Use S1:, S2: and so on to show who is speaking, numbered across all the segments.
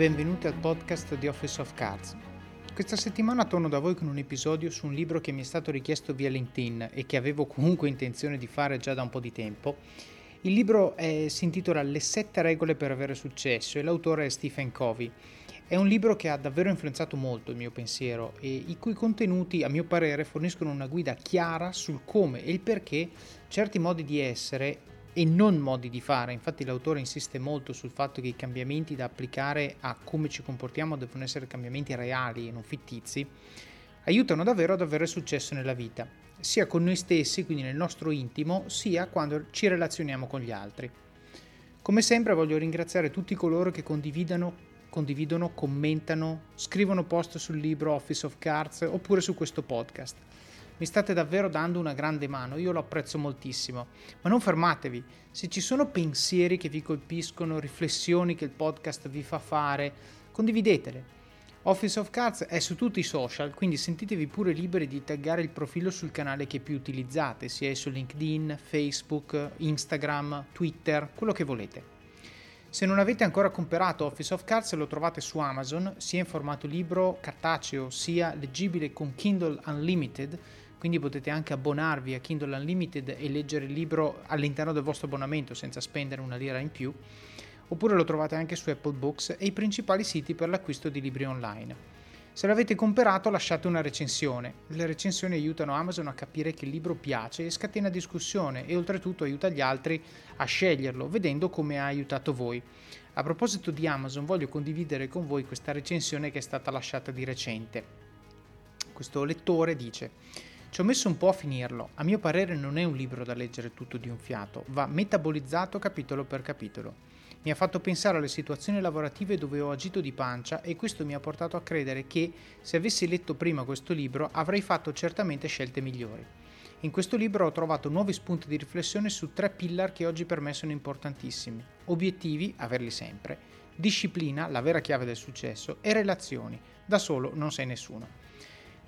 S1: benvenuti al podcast di Office of Cards. Questa settimana torno da voi con un episodio su un libro che mi è stato richiesto via LinkedIn e che avevo comunque intenzione di fare già da un po' di tempo. Il libro è, si intitola Le sette regole per avere successo e l'autore è Stephen Covey. È un libro che ha davvero influenzato molto il mio pensiero e i cui contenuti, a mio parere, forniscono una guida chiara sul come e il perché certi modi di essere e non modi di fare. Infatti l'autore insiste molto sul fatto che i cambiamenti da applicare a come ci comportiamo devono essere cambiamenti reali e non fittizi, aiutano davvero ad avere successo nella vita, sia con noi stessi, quindi nel nostro intimo, sia quando ci relazioniamo con gli altri. Come sempre voglio ringraziare tutti coloro che condividono, condividono, commentano, scrivono post sul libro Office of Cards oppure su questo podcast. Mi state davvero dando una grande mano, io lo apprezzo moltissimo. Ma non fermatevi, se ci sono pensieri che vi colpiscono, riflessioni che il podcast vi fa fare, condividetele. Office of Cards è su tutti i social, quindi sentitevi pure liberi di taggare il profilo sul canale che più utilizzate, sia su LinkedIn, Facebook, Instagram, Twitter, quello che volete. Se non avete ancora comprato Office of Cards lo trovate su Amazon, sia in formato libro cartaceo sia leggibile con Kindle Unlimited, quindi potete anche abbonarvi a Kindle Unlimited e leggere il libro all'interno del vostro abbonamento senza spendere una lira in più, oppure lo trovate anche su Apple Books e i principali siti per l'acquisto di libri online. Se l'avete comprato lasciate una recensione. Le recensioni aiutano Amazon a capire che il libro piace e scatena discussione e oltretutto aiuta gli altri a sceglierlo, vedendo come ha aiutato voi. A proposito di Amazon voglio condividere con voi questa recensione che è stata lasciata di recente. Questo lettore dice ci ho messo un po' a finirlo. A mio parere non è un libro da leggere tutto di un fiato, va metabolizzato capitolo per capitolo. Mi ha fatto pensare alle situazioni lavorative dove ho agito di pancia e questo mi ha portato a credere che se avessi letto prima questo libro avrei fatto certamente scelte migliori. In questo libro ho trovato nuovi spunti di riflessione su tre pillar che oggi per me sono importantissimi. Obiettivi, averli sempre, disciplina, la vera chiave del successo, e relazioni, da solo non sei nessuno.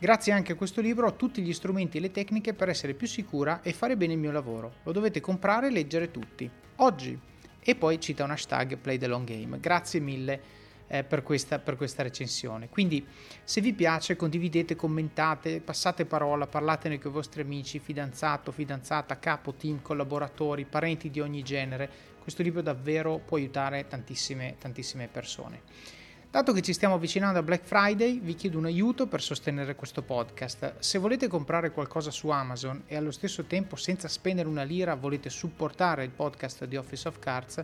S1: Grazie anche a questo libro ho tutti gli strumenti e le tecniche per essere più sicura e fare bene il mio lavoro. Lo dovete comprare e leggere tutti. Oggi. E poi cita un hashtag Play the Long Game. Grazie mille eh, per, questa, per questa recensione. Quindi se vi piace condividete, commentate, passate parola, parlatene con i vostri amici, fidanzato, fidanzata, capo, team, collaboratori, parenti di ogni genere. Questo libro davvero può aiutare tantissime, tantissime persone. Dato che ci stiamo avvicinando a Black Friday, vi chiedo un aiuto per sostenere questo podcast. Se volete comprare qualcosa su Amazon e allo stesso tempo senza spendere una lira volete supportare il podcast di Office of Cards,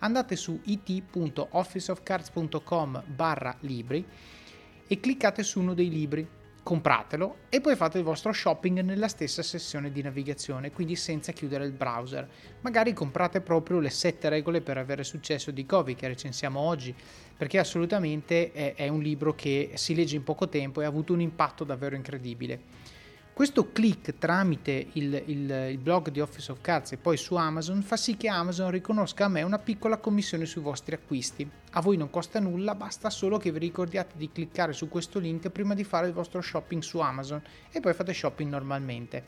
S1: andate su it.officeofcards.com barra libri e cliccate su uno dei libri compratelo e poi fate il vostro shopping nella stessa sessione di navigazione, quindi senza chiudere il browser. Magari comprate proprio le 7 regole per avere successo di Covey che recensiamo oggi, perché assolutamente è, è un libro che si legge in poco tempo e ha avuto un impatto davvero incredibile. Questo click tramite il, il, il, blog di Office of Cards e poi su Amazon fa sì che Amazon riconosca a me una piccola commissione sui vostri acquisti. A voi non costa nulla, basta solo che vi ricordiate di cliccare su questo link prima di fare il vostro shopping su Amazon e poi fate shopping normalmente.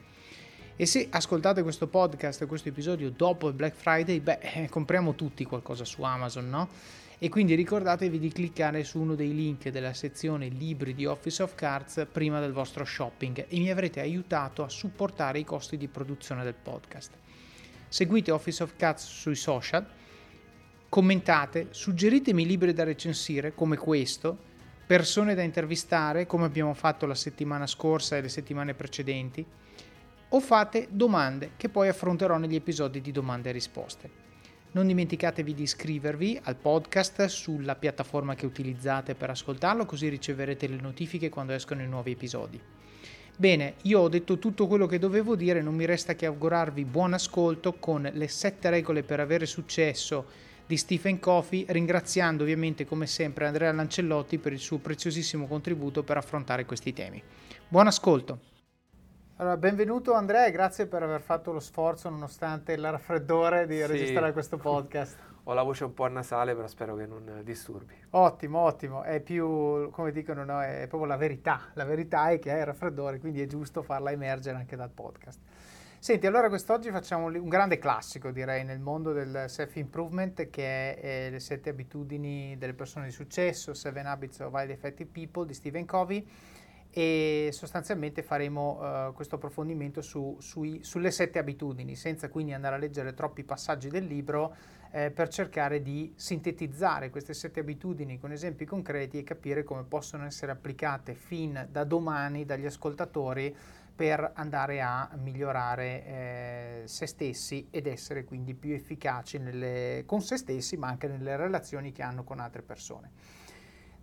S1: E se ascoltate questo podcast, questo episodio dopo il Black Friday, beh, eh, compriamo tutti qualcosa su Amazon, no? E quindi ricordatevi di cliccare su uno dei link della sezione libri di Office of Cards prima del vostro shopping e mi avrete aiutato a supportare i costi di produzione del podcast. Seguite Office of Cards sui social, commentate, suggeritemi libri da recensire come questo, persone da intervistare come abbiamo fatto la settimana scorsa e le settimane precedenti, o fate domande che poi affronterò negli episodi di domande e risposte. Non dimenticatevi di iscrivervi al podcast sulla piattaforma che utilizzate per ascoltarlo, così riceverete le notifiche quando escono i nuovi episodi. Bene, io ho detto tutto quello che dovevo dire, non mi resta che augurarvi buon ascolto con le sette regole per avere successo di Stephen Coffey, ringraziando ovviamente come sempre Andrea Lancellotti per il suo preziosissimo contributo per affrontare questi temi. Buon ascolto! Allora, benvenuto Andrea e grazie per aver fatto lo sforzo nonostante il raffreddore di sì. registrare questo podcast.
S2: Ho la voce un po' nasale, però spero che non disturbi.
S1: Ottimo, ottimo. È più, come dicono, no? è proprio la verità. La verità è che hai il raffreddore, quindi è giusto farla emergere anche dal podcast. Senti, allora quest'oggi facciamo un grande classico, direi, nel mondo del self-improvement, che è eh, Le sette abitudini delle persone di successo, Seven Habits of Highly Effective People di Stephen Covey e sostanzialmente faremo uh, questo approfondimento su, sui, sulle sette abitudini, senza quindi andare a leggere troppi passaggi del libro, eh, per cercare di sintetizzare queste sette abitudini con esempi concreti e capire come possono essere applicate fin da domani dagli ascoltatori per andare a migliorare eh, se stessi ed essere quindi più efficaci nelle, con se stessi ma anche nelle relazioni che hanno con altre persone.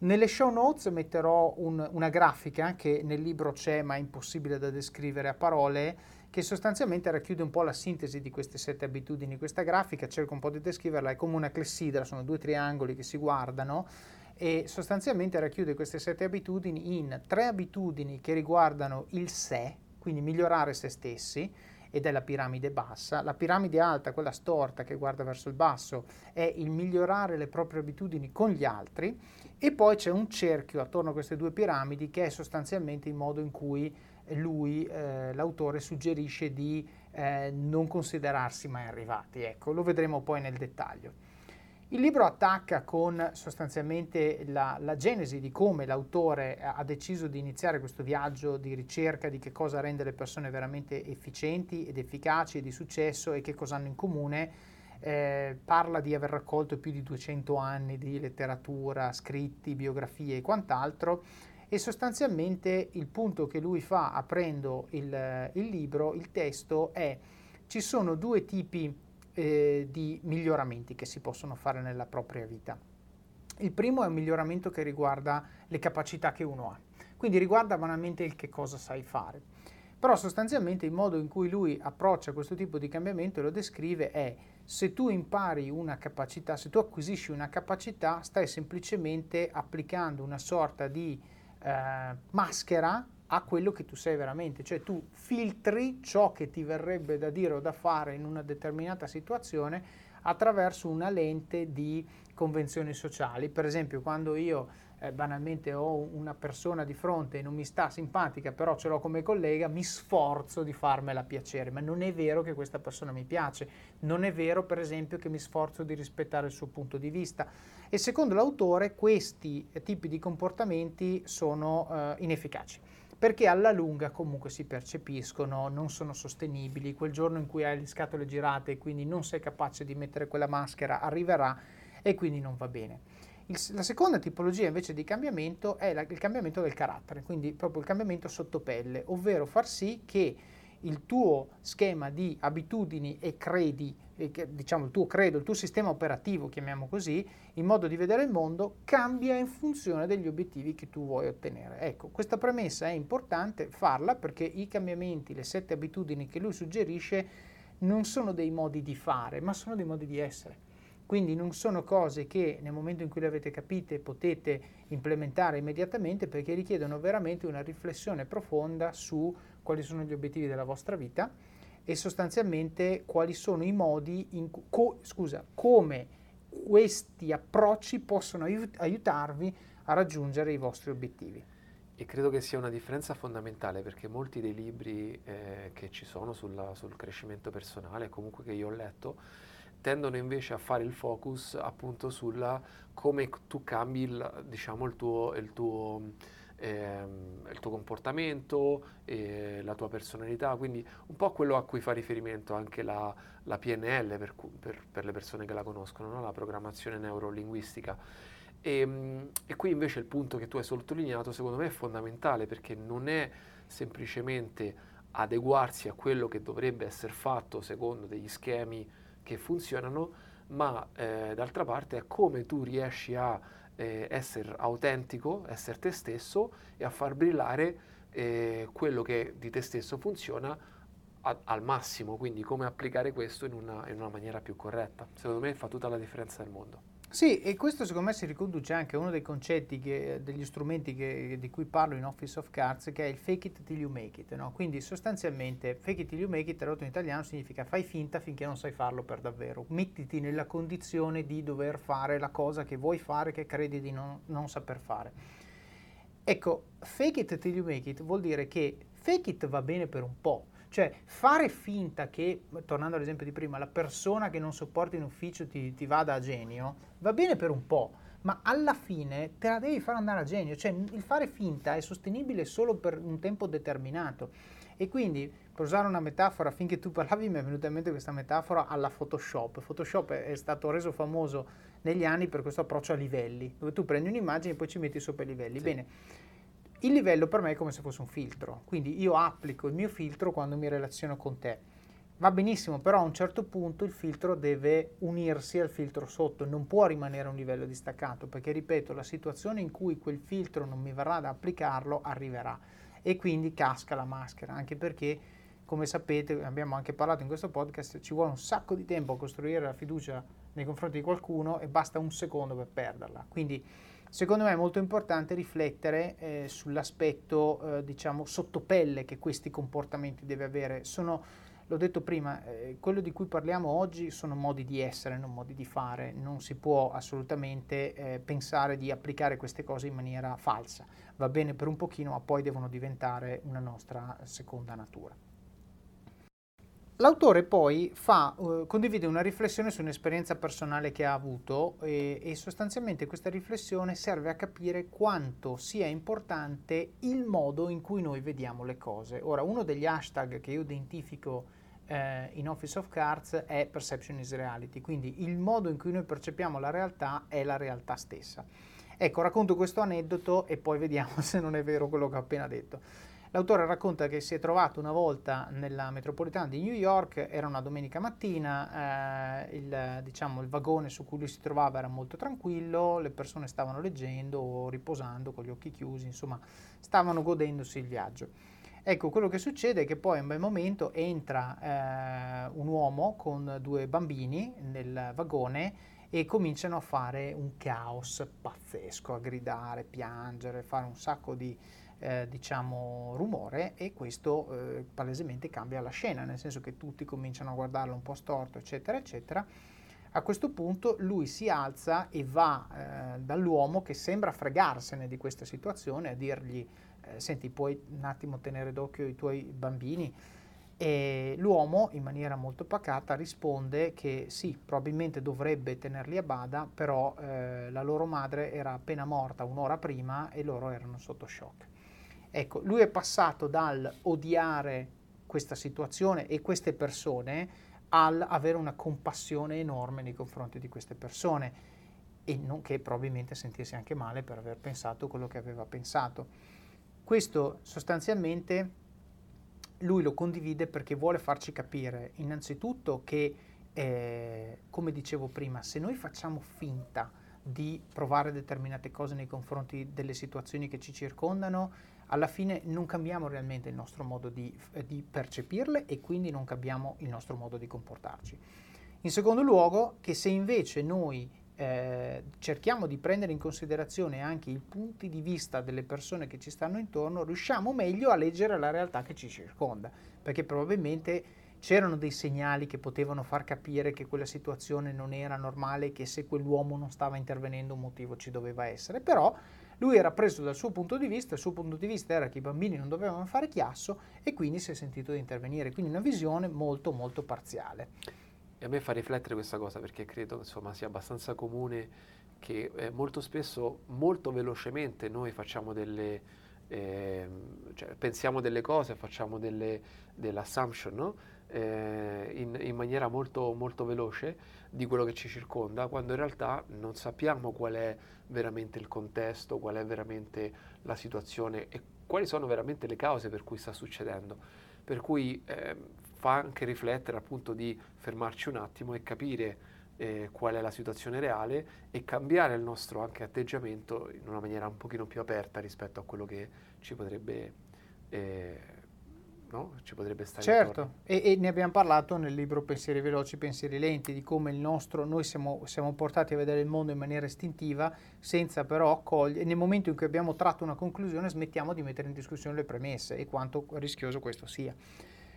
S1: Nelle show notes metterò un, una grafica che nel libro c'è ma è impossibile da descrivere a parole che sostanzialmente racchiude un po' la sintesi di queste sette abitudini. Questa grafica, cerco un po' di descriverla, è come una clessidra, sono due triangoli che si guardano e sostanzialmente racchiude queste sette abitudini in tre abitudini che riguardano il sé, quindi migliorare se stessi, ed è la piramide bassa. La piramide alta, quella storta che guarda verso il basso, è il migliorare le proprie abitudini con gli altri e poi c'è un cerchio attorno a queste due piramidi che è sostanzialmente il modo in cui lui, eh, l'autore, suggerisce di eh, non considerarsi mai arrivati. Ecco, lo vedremo poi nel dettaglio. Il libro attacca con sostanzialmente la, la, genesi di come l'autore ha deciso di iniziare questo viaggio di ricerca di che cosa rende le persone veramente efficienti ed efficaci e di successo e che cosa hanno in comune. Eh, parla di aver raccolto più di 200 anni di letteratura, scritti, biografie e quant'altro e sostanzialmente il punto che lui fa aprendo il, il libro, il testo è ci sono due tipi eh, di miglioramenti che si possono fare nella propria vita. Il primo è un miglioramento che riguarda le capacità che uno ha, quindi riguarda banalmente il che cosa sai fare. Però sostanzialmente il modo in cui lui approccia questo tipo di cambiamento e lo descrive è se tu impari una capacità, se tu acquisisci una capacità, stai semplicemente applicando una sorta di eh, maschera a quello che tu sei veramente, cioè tu filtri ciò che ti verrebbe da dire o da fare in una determinata situazione attraverso una lente di convenzioni sociali. Per esempio, quando io eh, banalmente ho una persona di fronte e non mi sta simpatica, però ce l'ho come collega, mi sforzo di farmela piacere, ma non è vero che questa persona mi piace, non è vero per esempio che mi sforzo di rispettare il suo punto di vista. E secondo l'autore questi tipi di comportamenti sono eh, inefficaci perché alla lunga comunque si percepiscono, non sono sostenibili, quel giorno in cui hai le scatole girate e quindi non sei capace di mettere quella maschera arriverà e quindi non va bene. Il, la seconda tipologia invece di cambiamento è la, il cambiamento del carattere, quindi proprio il cambiamento sotto pelle, ovvero far sì che il tuo schema di abitudini e credi, diciamo il tuo credo, il tuo sistema operativo, chiamiamo così, il modo di vedere il mondo cambia in funzione degli obiettivi che tu vuoi ottenere. Ecco, questa premessa è importante farla perché i cambiamenti, le sette abitudini che lui suggerisce non sono dei modi di fare, ma sono dei modi di essere. Quindi non sono cose che nel momento in cui le avete capite potete implementare immediatamente perché richiedono veramente una riflessione profonda su quali sono gli obiettivi della vostra vita e sostanzialmente quali sono i modi, in, co, scusa, come questi approcci possono aiutarvi a raggiungere i vostri obiettivi.
S2: E credo che sia una differenza fondamentale perché molti dei libri eh, che ci sono sulla, sul crescimento personale, comunque che io ho letto, tendono invece a fare il focus appunto sulla come tu cambi il, diciamo, il tuo, il tuo, ehm, il tuo comportamento, eh, la tua personalità, quindi un po' quello a cui fa riferimento anche la, la PNL per, per, per, le persone che la conoscono, no? la programmazione neurolinguistica. E, ehm, e qui invece il punto che tu hai sottolineato secondo me è fondamentale perché non è semplicemente adeguarsi a quello che dovrebbe essere fatto secondo degli schemi che funzionano, ma eh, d'altra parte è come tu riesci a eh, essere autentico, essere te stesso e a far brillare eh, quello che di te stesso funziona a, al massimo, quindi come applicare questo in una, in una maniera più corretta. Secondo me fa tutta la differenza del mondo.
S1: Sì, e questo secondo me si riconduce anche a uno dei concetti, che, degli strumenti che, di cui parlo in Office of Cards, che è il fake it till you make it. No? Quindi sostanzialmente fake it till you make it, tradotto in italiano, significa fai finta finché non sai farlo per davvero. Mettiti nella condizione di dover fare la cosa che vuoi fare, che credi di non, non saper fare. Ecco, fake it till you make it vuol dire che fake it va bene per un po', Cioè fare finta che, tornando all'esempio di prima, la persona che non sopporta in ufficio ti, ti vada a genio, va bene per un po', ma alla fine te la devi far andare a genio, cioè il fare finta è sostenibile solo per un tempo determinato. E quindi, per usare una metafora, finché tu parlavi mi è venuta in mente questa metafora alla Photoshop. Photoshop è stato reso famoso negli anni per questo approccio a livelli, dove tu prendi un'immagine e poi ci metti sopra i livelli. Sì. Bene, il livello per me è come se fosse un filtro, quindi io applico il mio filtro quando mi relaziono con te. Va benissimo, però a un certo punto il filtro deve unirsi al filtro sotto, non può rimanere a un livello distaccato, perché ripeto, la situazione in cui quel filtro non mi verrà da applicarlo arriverà e quindi casca la maschera, anche perché come sapete, abbiamo anche parlato in questo podcast, ci vuole un sacco di tempo a costruire la fiducia nei confronti di qualcuno e basta un secondo per perderla. Quindi secondo me è molto importante riflettere eh, sull'aspetto, eh, diciamo, sottopelle che questi comportamenti deve avere. Sono, l'ho detto prima, eh, quello di cui parliamo oggi sono modi di essere, non modi di fare. Non si può assolutamente eh, pensare di applicare queste cose in maniera falsa. Va bene per un pochino, ma poi devono diventare una nostra seconda natura. L'autore poi fa, uh, condivide una riflessione su un'esperienza personale che ha avuto e, e, sostanzialmente questa riflessione serve a capire quanto sia importante il modo in cui noi vediamo le cose. Ora, uno degli hashtag che io identifico eh, in Office of Cards è Perception is Reality, quindi il modo in cui noi percepiamo la realtà è la realtà stessa. Ecco, racconto questo aneddoto e poi vediamo se non è vero quello che ho appena detto. L'autore racconta che si è trovato una volta nella metropolitana di New York, era una domenica mattina, eh, il, diciamo, il, vagone su cui lui si trovava era molto tranquillo, le persone stavano leggendo o riposando con gli occhi chiusi, insomma stavano godendosi il viaggio. Ecco, quello che succede è che poi a un bel momento entra eh, un uomo con due bambini nel vagone e cominciano a fare un caos pazzesco, a gridare, piangere, fare un sacco di eh, diciamo, rumore e questo eh, palesemente cambia la scena, nel senso che tutti cominciano a guardarlo un po' storto, eccetera, eccetera. A questo punto lui si alza e va eh, dall'uomo che sembra fregarsene di questa situazione a dirgli eh, senti puoi un attimo tenere d'occhio i tuoi bambini e l'uomo in maniera molto pacata risponde che sì, probabilmente dovrebbe tenerli a bada, però eh, la loro madre era appena morta un'ora prima e loro erano sotto shock. Ecco, lui è passato dal odiare questa situazione e queste persone al avere una compassione enorme nei confronti di queste persone e nonché probabilmente sentirsi anche male per aver pensato quello che aveva pensato. Questo sostanzialmente lui lo condivide perché vuole farci capire innanzitutto che, eh, come dicevo prima, se noi facciamo finta di provare determinate cose nei confronti delle situazioni che ci circondano, alla fine non cambiamo realmente il nostro modo di, eh, di percepirle e quindi non cambiamo il nostro modo di comportarci. In secondo luogo, che se invece noi eh, cerchiamo di prendere in considerazione anche i punti di vista delle persone che ci stanno intorno, riusciamo meglio a leggere la realtà che ci circonda, perché probabilmente c'erano dei segnali che potevano far capire che quella situazione non era normale, che se quell'uomo non stava intervenendo un motivo ci doveva essere, però lui era preso dal suo punto di vista, il suo punto di vista era che i bambini non dovevano fare chiasso e quindi si è sentito di intervenire, quindi una visione molto molto parziale.
S2: E a me fa riflettere questa cosa perché credo insomma, sia abbastanza comune che eh, molto spesso, molto velocemente noi facciamo delle, eh, cioè, pensiamo delle cose, facciamo delle, delle assumption, no? eh, in, in, maniera molto, molto veloce di quello che ci circonda, quando in realtà non sappiamo qual è veramente il contesto, qual è veramente la situazione e quali sono veramente le cause per cui sta succedendo. Per cui eh, fa anche riflettere appunto di fermarci un attimo e capire eh, qual è la situazione reale e cambiare il nostro anche atteggiamento in una maniera un pochino più aperta rispetto a quello che ci potrebbe eh, no? ci potrebbe stare
S1: certo e, e, ne abbiamo parlato nel libro Pensieri veloci, pensieri lenti di come il nostro, noi siamo, siamo portati a vedere il mondo in maniera istintiva senza però accogliere nel momento in cui abbiamo tratto una conclusione smettiamo di mettere in discussione le premesse e quanto rischioso questo sia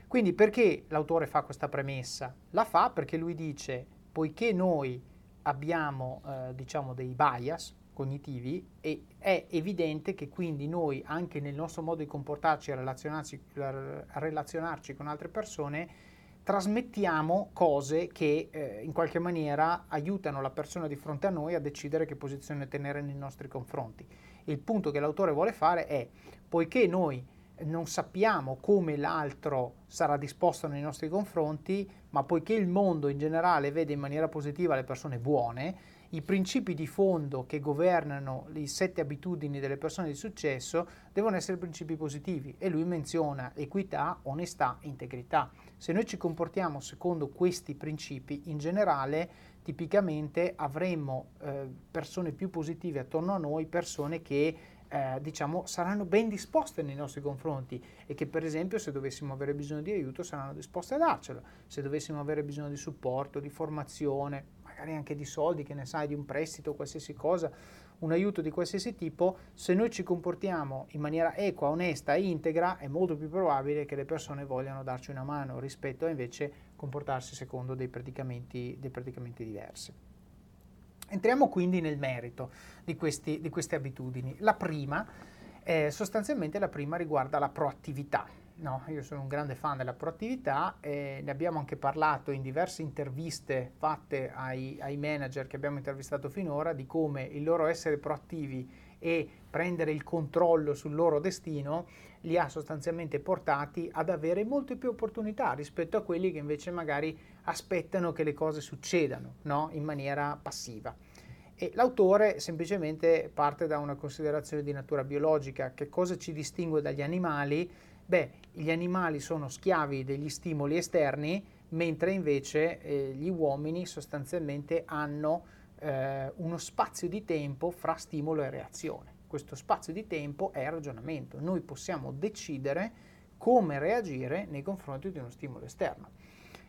S1: quindi perché l'autore fa questa premessa? la fa perché lui dice poiché noi abbiamo eh, diciamo dei bias cognitivi e è evidente che quindi noi anche nel nostro modo di comportarci e relazionarci, relazionarci con altre persone trasmettiamo cose che eh, in qualche maniera aiutano la persona di fronte a noi a decidere che posizione tenere nei nostri confronti. Il punto che l'autore vuole fare è, poiché noi non sappiamo come l'altro sarà disposto nei nostri confronti, ma poiché il mondo in generale vede in maniera positiva le persone buone, i principi di fondo che governano le sette abitudini delle persone di successo devono essere principi positivi e lui menziona equità, onestà, integrità. Se noi ci comportiamo secondo questi principi, in generale, tipicamente avremo eh, persone più positive attorno a noi, persone che eh, diciamo, saranno ben disposte nei nostri confronti e che per esempio se dovessimo avere bisogno di aiuto saranno disposte a darcelo, se dovessimo avere bisogno di supporto, di formazione, magari anche di soldi, che ne sai, di un prestito, qualsiasi cosa, un aiuto di qualsiasi tipo, se noi ci comportiamo in maniera equa, onesta e integra, è molto più probabile che le persone vogliano darci una mano rispetto a invece comportarsi secondo dei predicamenti, dei predicamenti diversi. Entriamo quindi nel merito di, questi, di queste abitudini. La prima, eh, sostanzialmente la prima riguarda la proattività. No, io sono un grande fan della proattività e ne abbiamo anche parlato in diverse interviste fatte ai, ai, manager che abbiamo intervistato finora di come il loro essere proattivi e prendere il controllo sul loro destino li ha sostanzialmente portati ad avere molte più opportunità rispetto a quelli che invece magari aspettano che le cose succedano no? in maniera passiva. E l'autore semplicemente parte da una considerazione di natura biologica, che cosa ci distingue dagli animali? Beh, gli animali sono schiavi degli stimoli esterni, mentre invece eh, gli uomini sostanzialmente hanno eh, uno spazio di tempo fra stimolo e reazione. Questo spazio di tempo è ragionamento. Noi possiamo decidere come reagire nei confronti di uno stimolo esterno.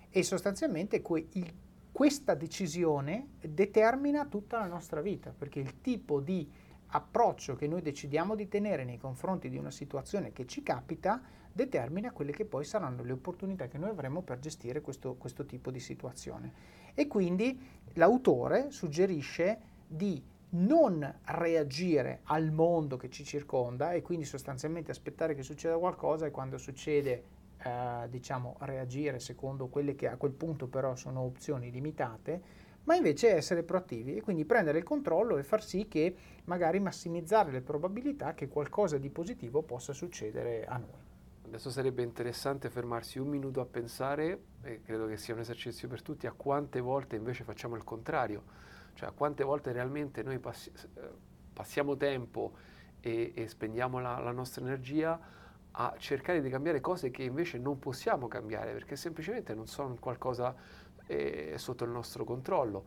S1: E sostanzialmente que- il, questa decisione determina tutta la nostra vita, perché il tipo di approccio che noi decidiamo di tenere nei confronti di una situazione che ci capita determina quelle che poi saranno le opportunità che noi avremo per gestire questo, questo tipo di situazione. E quindi l'autore suggerisce di non reagire al mondo che ci circonda e quindi sostanzialmente aspettare che succeda qualcosa e quando succede eh, diciamo reagire secondo quelle che a quel punto però sono opzioni limitate ma invece essere proattivi e quindi prendere il controllo e far sì che magari massimizzare le probabilità che qualcosa di positivo possa succedere a noi.
S2: Adesso sarebbe interessante fermarsi un minuto a pensare, e credo che sia un esercizio per tutti, a quante volte invece facciamo il contrario, cioè a quante volte realmente noi passi- eh, passiamo tempo e, e spendiamo la, la nostra energia a cercare di cambiare cose che invece non possiamo cambiare perché semplicemente non sono qualcosa è sotto il nostro controllo.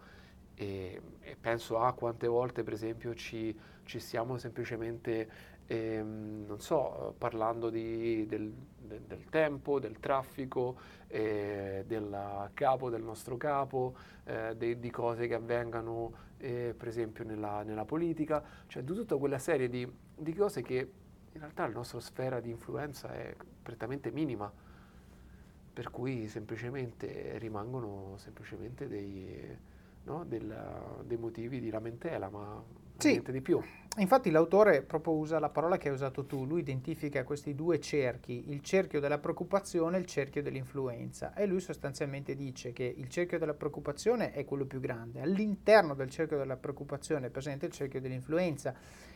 S2: E, e, penso a quante volte, per esempio, ci, ci stiamo semplicemente, ehm, non so, parlando di, del, del, del, tempo, del traffico, eh, del capo, del nostro capo, eh, de, di cose che avvengano, eh, per esempio, nella, nella, politica, cioè di tutta quella serie di, di cose che in realtà la nostra sfera di influenza è prettamente minima per cui semplicemente rimangono semplicemente dei, no, del, dei motivi di lamentela, ma sì. niente di più.
S1: Infatti l'autore proprio usa la parola che hai usato tu, lui identifica questi due cerchi, il cerchio della preoccupazione e il cerchio dell'influenza. E lui sostanzialmente dice che il cerchio della preoccupazione è quello più grande, all'interno del cerchio della preoccupazione è presente il cerchio dell'influenza.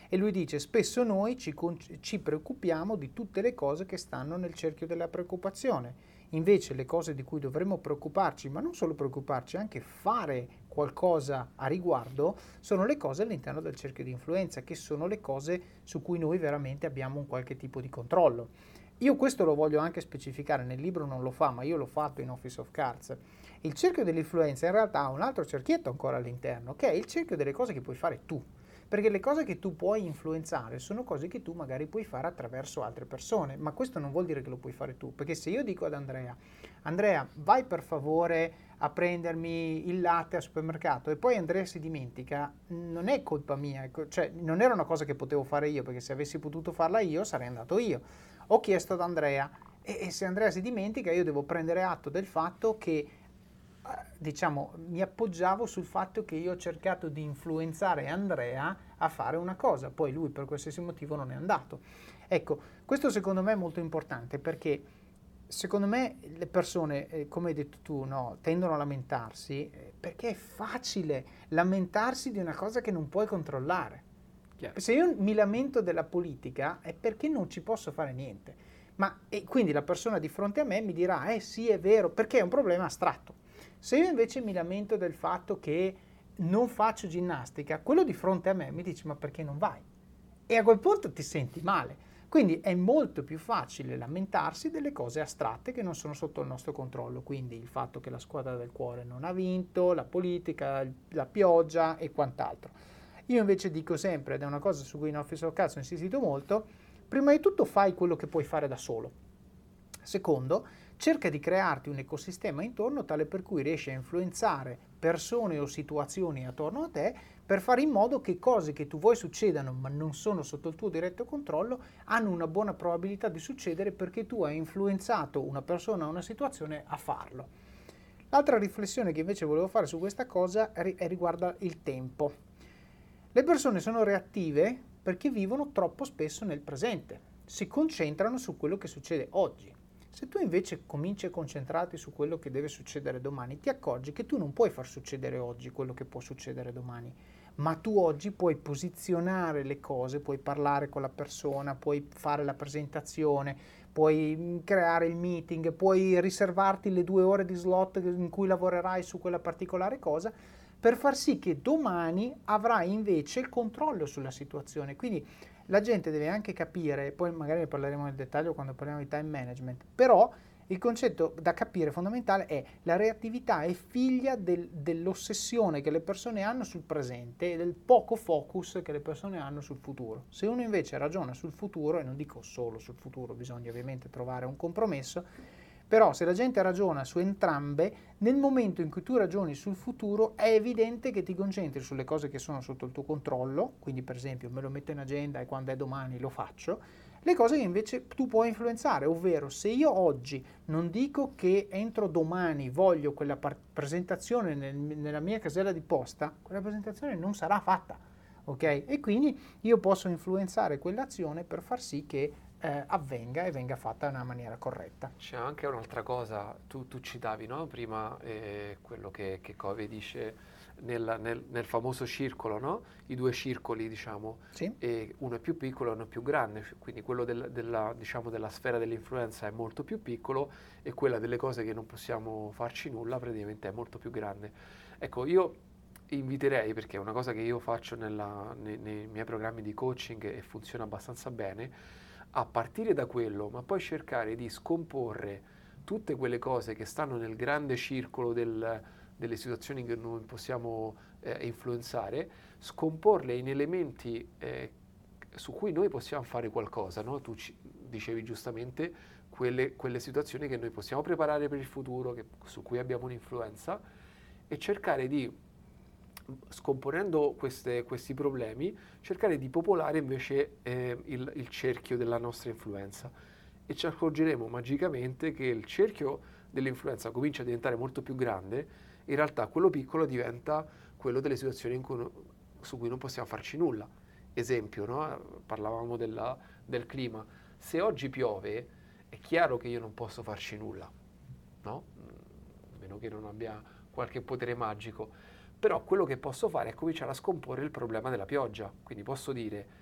S1: E lui dice spesso noi ci, ci preoccupiamo di tutte le cose che stanno nel cerchio della preoccupazione. Invece le cose di cui dovremmo preoccuparci, ma non solo preoccuparci, anche fare qualcosa a riguardo, sono le cose all'interno del cerchio di influenza, che sono le cose su cui noi veramente abbiamo un qualche tipo di controllo. Io questo lo voglio anche specificare, nel libro non lo fa, ma io l'ho fatto in Office of Cards. Il cerchio dell'influenza in realtà ha un altro cerchietto ancora all'interno, che è il cerchio delle cose che puoi fare tu perché le cose che tu puoi influenzare sono cose che tu magari puoi fare attraverso altre persone, ma questo non vuol dire che lo puoi fare tu, perché se io dico ad Andrea, Andrea vai per favore a prendermi il latte al supermercato e poi Andrea si dimentica, non è colpa mia, ecco, cioè non era una cosa che potevo fare io, perché se avessi potuto farla io sarei andato io. Ho chiesto ad Andrea e, e se Andrea si dimentica io devo prendere atto del fatto che diciamo, mi appoggiavo sul fatto che io ho cercato di influenzare Andrea a fare una cosa, poi lui per qualsiasi motivo non è andato. Ecco, questo secondo me è molto importante perché secondo me le persone, eh, come hai detto tu, no, tendono a lamentarsi eh, perché è facile lamentarsi di una cosa che non puoi controllare. Chiaro. Se io mi lamento della politica è perché non ci posso fare niente. Ma e quindi la persona di fronte a me mi dirà, eh sì, è vero, perché è un problema astratto. Se io invece mi lamento del fatto che non faccio ginnastica, quello di fronte a me mi dice, ma perché non vai? E a quel punto ti senti male. Quindi è molto più facile lamentarsi delle cose astratte che non sono sotto il nostro controllo, quindi il fatto che la squadra del cuore non ha vinto, la politica, la pioggia e quant'altro. Io invece dico sempre, ed è una cosa su cui in Office of Cazzo ho insistito molto, prima di tutto fai quello che puoi fare da solo. Secondo, cerca di crearti un ecosistema intorno tale per cui riesci a influenzare persone o situazioni attorno a te per fare in modo che cose che tu vuoi succedano ma non sono sotto il tuo diretto controllo hanno una buona probabilità di succedere perché tu hai influenzato una persona o una situazione a farlo. L'altra riflessione che invece volevo fare su questa cosa riguarda il tempo. Le persone sono reattive perché vivono troppo spesso nel presente, si concentrano su quello che succede oggi. Se tu invece cominci a concentrarti su quello che deve succedere domani, ti accorgi che tu non puoi far succedere oggi quello che può succedere domani ma tu oggi puoi posizionare le cose, puoi parlare con la persona, puoi fare la presentazione, puoi mm, creare il meeting, puoi riservarti le due ore di slot in cui lavorerai su quella particolare cosa per far sì che domani avrai invece il controllo sulla situazione. Quindi la gente deve anche capire, poi magari ne parleremo nel dettaglio quando parliamo di time management, però il concetto da capire fondamentale è la reattività è figlia del, dell'ossessione che le persone hanno sul presente e del poco focus che le persone hanno sul futuro. Se uno invece ragiona sul futuro, e non dico solo sul futuro, bisogna ovviamente trovare un compromesso, però se la gente ragiona su entrambe, nel momento in cui tu ragioni sul futuro è evidente che ti concentri sulle cose che sono sotto il tuo controllo, quindi per esempio me lo metto in agenda e quando è domani lo faccio, le cose che invece tu puoi influenzare, ovvero se io oggi non dico che entro domani voglio quella par- presentazione nel, nella mia casella di posta, quella presentazione non sarà fatta, ok? E quindi io posso influenzare quell'azione per far sì che eh, avvenga e venga fatta in una maniera corretta.
S2: C'è anche un'altra cosa, tu, tu citavi no? prima eh, quello che, che Covey dice nel, nel, nel famoso circolo, no? i due circoli, diciamo,
S1: sì.
S2: uno è più piccolo e uno è più grande, quindi quello del, della, diciamo, della sfera dell'influenza è molto più piccolo e quella delle cose che non possiamo farci nulla praticamente è molto più grande. Ecco, io inviterei, perché è una cosa che io faccio nella, nei, nei miei programmi di coaching e funziona abbastanza bene, a partire da quello, ma poi cercare di scomporre tutte quelle cose che stanno nel grande circolo del, delle situazioni che noi possiamo eh, influenzare, scomporle in elementi eh, su cui noi possiamo fare qualcosa. No? Tu ci, dicevi giustamente quelle, quelle, situazioni che noi possiamo preparare per il futuro, che, su cui abbiamo un'influenza, e cercare di, scomponendo queste, questi problemi, cercare di popolare invece eh, il, il cerchio della nostra influenza. E ci accorgeremo magicamente che il cerchio dell'influenza comincia a diventare molto più grande in realtà quello piccolo diventa quello delle situazioni cui, su cui non possiamo farci nulla. Esempio, no? parlavamo della, del clima. Se oggi piove, è chiaro che io non posso farci nulla, no? a meno che non abbia qualche potere magico. Però quello che posso fare è cominciare a scomporre il problema della pioggia. Quindi posso dire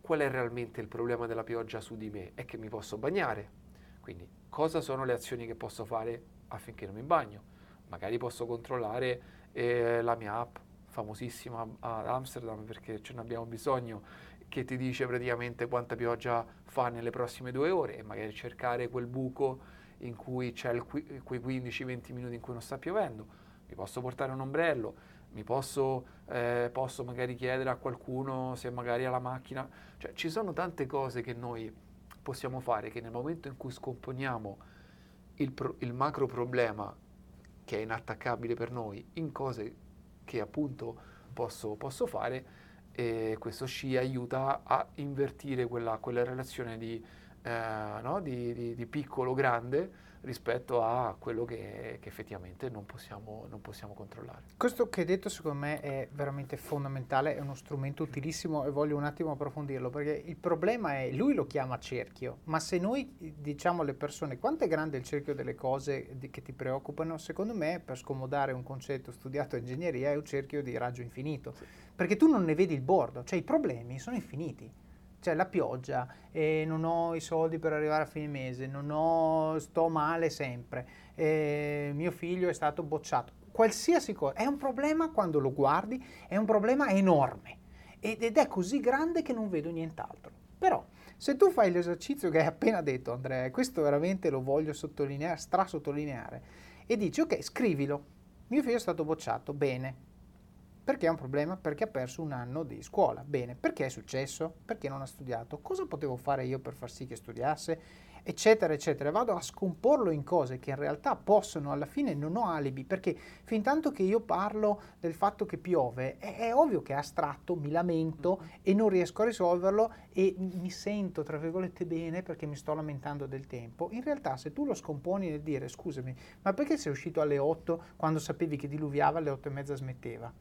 S2: qual è realmente il problema della pioggia su di me? È che mi posso bagnare. Quindi cosa sono le azioni che posso fare affinché non mi bagno? magari posso controllare eh, la mia app famosissima ad Amsterdam perché ce ne abbiamo bisogno che ti dice praticamente quanta pioggia fa nelle prossime due ore e magari cercare quel buco in cui c'è il, quei 15-20 minuti in cui non sta piovendo. Mi posso portare un ombrello, mi posso, eh, posso magari chiedere a qualcuno se magari ha la macchina. Cioè ci sono tante cose che noi possiamo fare che nel momento in cui scomponiamo il, pro, il macro problema che è inattaccabile per noi in cose che appunto posso, posso fare e questo ci aiuta a invertire quella, quella relazione di, eh, no? di, di, di piccolo-grande rispetto a quello che, che effettivamente non possiamo, non possiamo, controllare.
S1: Questo che hai detto secondo me è veramente fondamentale, è uno strumento utilissimo e voglio un attimo approfondirlo perché il problema è, lui lo chiama cerchio, ma se noi diciamo alle persone quanto è grande il cerchio delle cose di, che ti preoccupano, secondo me per scomodare un concetto studiato in ingegneria è un cerchio di raggio infinito, sì. perché tu non ne vedi il bordo, cioè i problemi sono infiniti cioè la pioggia, e non ho i soldi per arrivare a fine mese, non ho, sto male sempre, mio figlio è stato bocciato. Qualsiasi cosa, è un problema quando lo guardi, è un problema enorme ed è così grande che non vedo nient'altro. Però se tu fai l'esercizio che hai appena detto Andrea, e questo veramente lo voglio sottolineare, strasottolineare, e dici ok, scrivilo, mio figlio è stato bocciato, bene, perché è un problema? Perché ha perso un anno di scuola. Bene, perché è successo? Perché non ha studiato? Cosa potevo fare io per far sì che studiasse? Eccetera, eccetera. Vado a scomporlo in cose che in realtà possono, alla fine non ho alibi, perché fin tanto che io parlo del fatto che piove, è, è ovvio che è astratto, mi lamento e non riesco a risolverlo e mi sento, tra virgolette, bene perché mi sto lamentando del tempo. In realtà se tu lo scomponi nel dire, scusami, ma perché sei uscito alle 8 quando sapevi che diluviava alle 8 e mezza smetteva?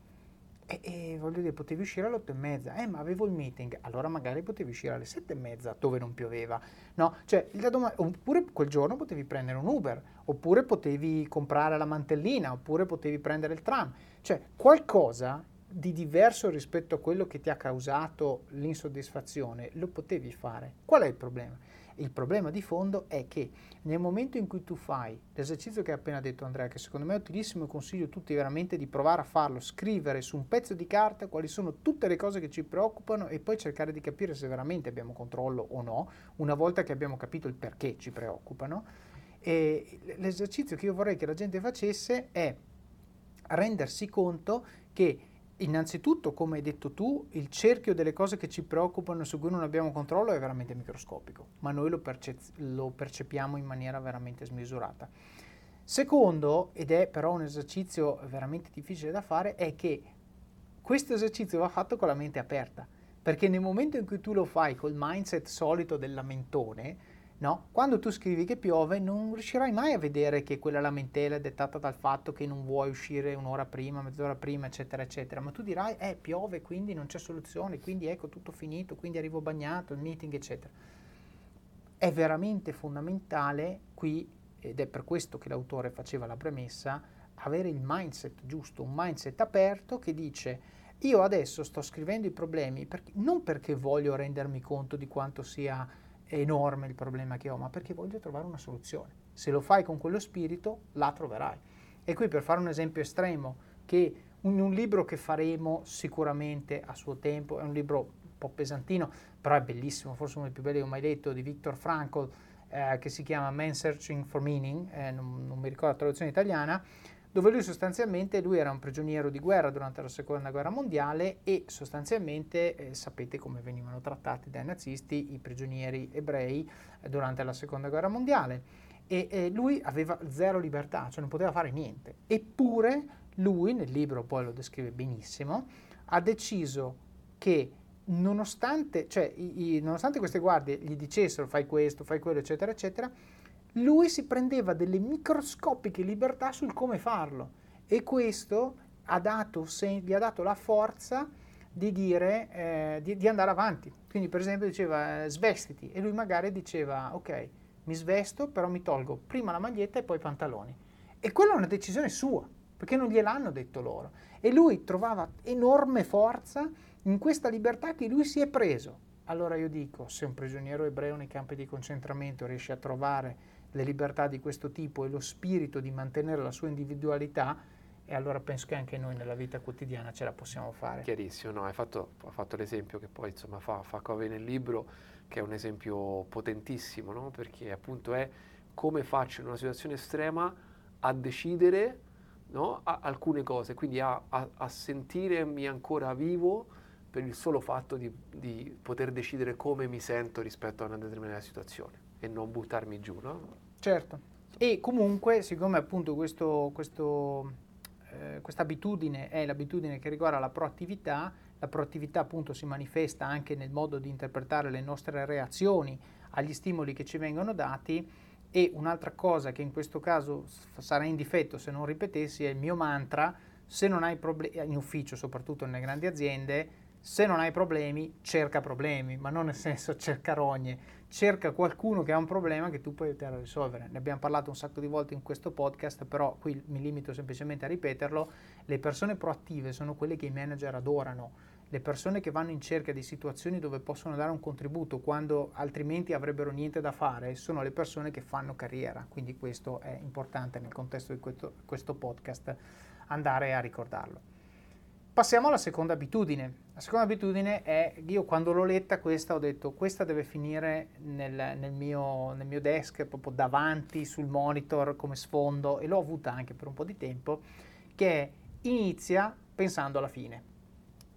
S1: E, e, voglio dire, potevi uscire alle otto e mezza, eh, ma avevo il meeting, allora magari potevi uscire alle sette e mezza dove non pioveva, no? Cioè, dom- oppure quel giorno potevi prendere un Uber, oppure potevi comprare la mantellina, oppure potevi prendere il tram, cioè qualcosa di diverso rispetto a quello che ti ha causato l'insoddisfazione lo potevi fare. Qual è il problema? Il problema di fondo è che nel momento in cui tu fai l'esercizio che hai appena detto Andrea, che secondo me è utilissimo e consiglio a tutti veramente di provare a farlo, scrivere su un pezzo di carta quali sono tutte le cose che ci preoccupano e poi cercare di capire se veramente abbiamo controllo o no, una volta che abbiamo capito il perché ci preoccupano. E l'esercizio che io vorrei che la gente facesse è rendersi conto che Innanzitutto, come hai detto tu, il cerchio delle cose che ci preoccupano su cui non abbiamo controllo è veramente microscopico, ma noi lo, perce- lo percepiamo in maniera veramente smisurata. Secondo, ed è però un esercizio veramente difficile da fare, è che questo esercizio va fatto con la mente aperta, perché nel momento in cui tu lo fai col mindset solito del lamentone, No? Quando tu scrivi che piove non riuscirai mai a vedere che quella lamentela è dettata dal fatto che non vuoi uscire un'ora prima, mezz'ora prima, eccetera, eccetera, ma tu dirai, eh, piove, quindi non c'è soluzione, quindi ecco tutto finito, quindi arrivo bagnato, il meeting, eccetera. È veramente fondamentale qui, ed è per questo che l'autore faceva la premessa, avere il mindset giusto, un mindset aperto che dice io adesso sto scrivendo i problemi perché, non perché voglio rendermi conto di quanto sia è enorme il problema che ho, ma perché voglio trovare una soluzione. Se lo fai con quello spirito, la troverai. E qui per fare un esempio estremo, che un, un libro che faremo sicuramente a suo tempo, è un libro un po' pesantino, però è bellissimo, forse uno dei più belli che ho mai letto, di Viktor Frankl, eh, che si chiama Man Searching for Meaning, eh, non, non mi ricordo la traduzione italiana, dove lui sostanzialmente lui era un prigioniero di guerra durante la seconda guerra mondiale e sostanzialmente eh, sapete come venivano trattati dai nazisti i prigionieri ebrei eh, durante la seconda guerra mondiale e eh, lui aveva zero libertà, cioè non poteva fare niente. Eppure lui, nel libro poi lo descrive benissimo, ha deciso che nonostante, cioè, i, i, nonostante queste guardie gli dicessero fai questo, fai quello, eccetera, eccetera, lui si prendeva delle microscopiche libertà sul come farlo e questo ha dato, se, gli ha dato la forza di dire eh, di, di, andare avanti. Quindi per esempio diceva eh, svestiti e lui magari diceva ok, mi svesto però mi tolgo prima la maglietta e poi i pantaloni. E quella è una decisione sua, perché non gliel'hanno detto loro. E lui trovava enorme forza in questa libertà che lui si è preso. Allora io dico, se un prigioniero ebreo nei campi di concentramento riesce a trovare le libertà di questo tipo e lo spirito di mantenere la sua individualità, e allora penso che anche noi nella vita quotidiana ce la possiamo fare.
S2: Chiarissimo, no? hai, fatto, fatto l'esempio che poi insomma fa, fa Cove nel libro, che è un esempio potentissimo, no? perché appunto è come faccio in una situazione estrema a decidere no? a alcune cose, quindi a, a, a, sentirmi ancora vivo per il solo fatto di, di, poter decidere come mi sento rispetto a una determinata situazione e non buttarmi giù. No?
S1: Certo. E comunque, siccome appunto questo, questo, eh, questa abitudine è l'abitudine che riguarda la proattività, la proattività appunto si manifesta anche nel modo di interpretare le nostre reazioni agli stimoli che ci vengono dati, E un'altra cosa che in questo caso sarà in difetto se non ripetessi è il mio mantra, se non hai problemi, in ufficio soprattutto nelle grandi aziende, se non hai problemi, cerca problemi, ma non nel senso cerca rogne, cerca qualcuno che ha un problema che tu puoi aiutare a risolvere. Ne abbiamo parlato un sacco di volte in questo podcast, però qui mi limito semplicemente a ripeterlo, le persone proattive sono quelle che i manager adorano le persone che vanno in cerca di situazioni dove possono dare un contributo quando altrimenti avrebbero niente da fare sono le persone che fanno carriera, quindi questo è importante nel contesto di questo, questo podcast andare a ricordarlo. Passiamo alla seconda abitudine. La seconda abitudine è, io quando l'ho letta questa ho detto questa deve finire nel, nel, mio, nel mio desk, proprio davanti sul monitor come sfondo e l'ho avuta anche per un po' di tempo, che inizia pensando alla fine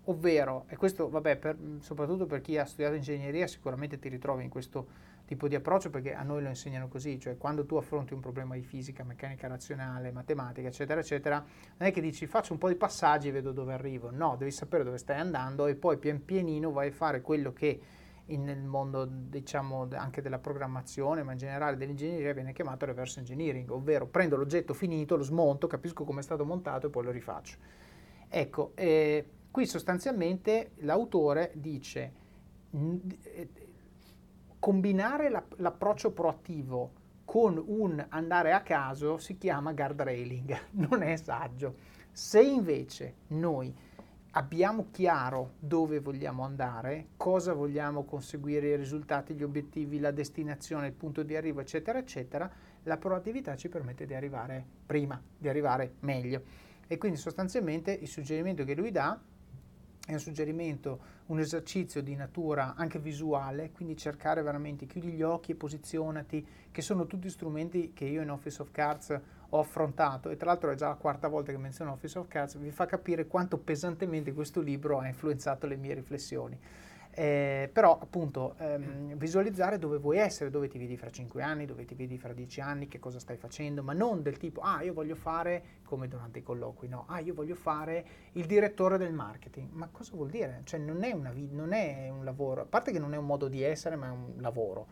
S1: ovvero, e questo vabbè, per, soprattutto per chi ha studiato ingegneria sicuramente ti ritrovi in questo tipo di approccio perché a noi lo insegnano così, cioè quando tu affronti un problema di fisica, meccanica razionale, matematica, eccetera, eccetera, non è che dici faccio un po' di passaggi e vedo dove arrivo, no, devi sapere dove stai andando e poi pian pianino vai a fare quello che nel mondo diciamo anche della programmazione ma in generale dell'ingegneria viene chiamato reverse engineering ovvero prendo l'oggetto finito, lo smonto, capisco come è stato montato e poi lo rifaccio. Ecco, eh, Qui sostanzialmente l'autore dice combinare l'approccio proattivo con un andare a caso si chiama guardrailing, non è saggio. Se invece noi abbiamo chiaro dove vogliamo andare, cosa vogliamo conseguire, i risultati, gli obiettivi, la destinazione, il punto di arrivo, eccetera, eccetera, la proattività ci permette di arrivare prima, di arrivare meglio. E quindi sostanzialmente il suggerimento che lui dà è un suggerimento, un esercizio di natura anche visuale, quindi cercare veramente, chiudi gli occhi e posizionati, che sono tutti strumenti che io in Office of Cards ho affrontato e tra l'altro è già la quarta volta che menziono Office of Cards, vi fa capire quanto pesantemente questo libro ha influenzato le mie riflessioni. Eh, però appunto ehm, visualizzare dove vuoi essere, dove ti vedi fra 5 anni, dove ti vedi fra 10 anni, che cosa stai facendo, ma non del tipo ah io voglio fare come durante i colloqui, no, ah io voglio fare il direttore del marketing, ma cosa vuol dire? Cioè non è, una, non è un lavoro, a parte che non è un modo di essere ma è un lavoro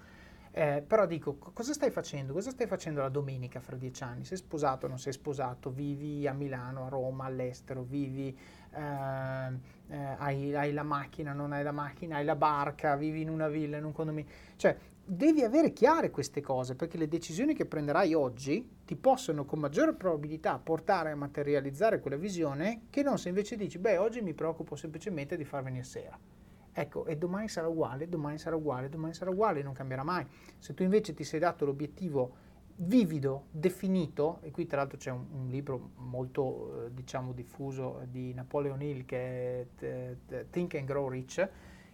S1: eh, però dico, cosa stai facendo? Cosa stai facendo la domenica fra dieci anni? Sei sposato o non sei sposato? Vivi a Milano, a Roma, all'estero? Vivi, eh, eh, hai, hai, la macchina, non hai la macchina? Hai la barca? Vivi in una villa, in un condominio? Cioè, devi avere chiare queste cose perché le decisioni che prenderai oggi ti possono con maggiore probabilità portare a materializzare quella visione che non se invece dici, beh, oggi mi preoccupo semplicemente di far venire sera. Ecco, e domani sarà uguale, domani sarà uguale, domani sarà uguale, non cambierà mai. Se tu invece ti sei dato l'obiettivo vivido, definito, e qui tra l'altro c'è un, un libro molto eh, diciamo diffuso di Napoleon Hill che è Think and Grow Rich,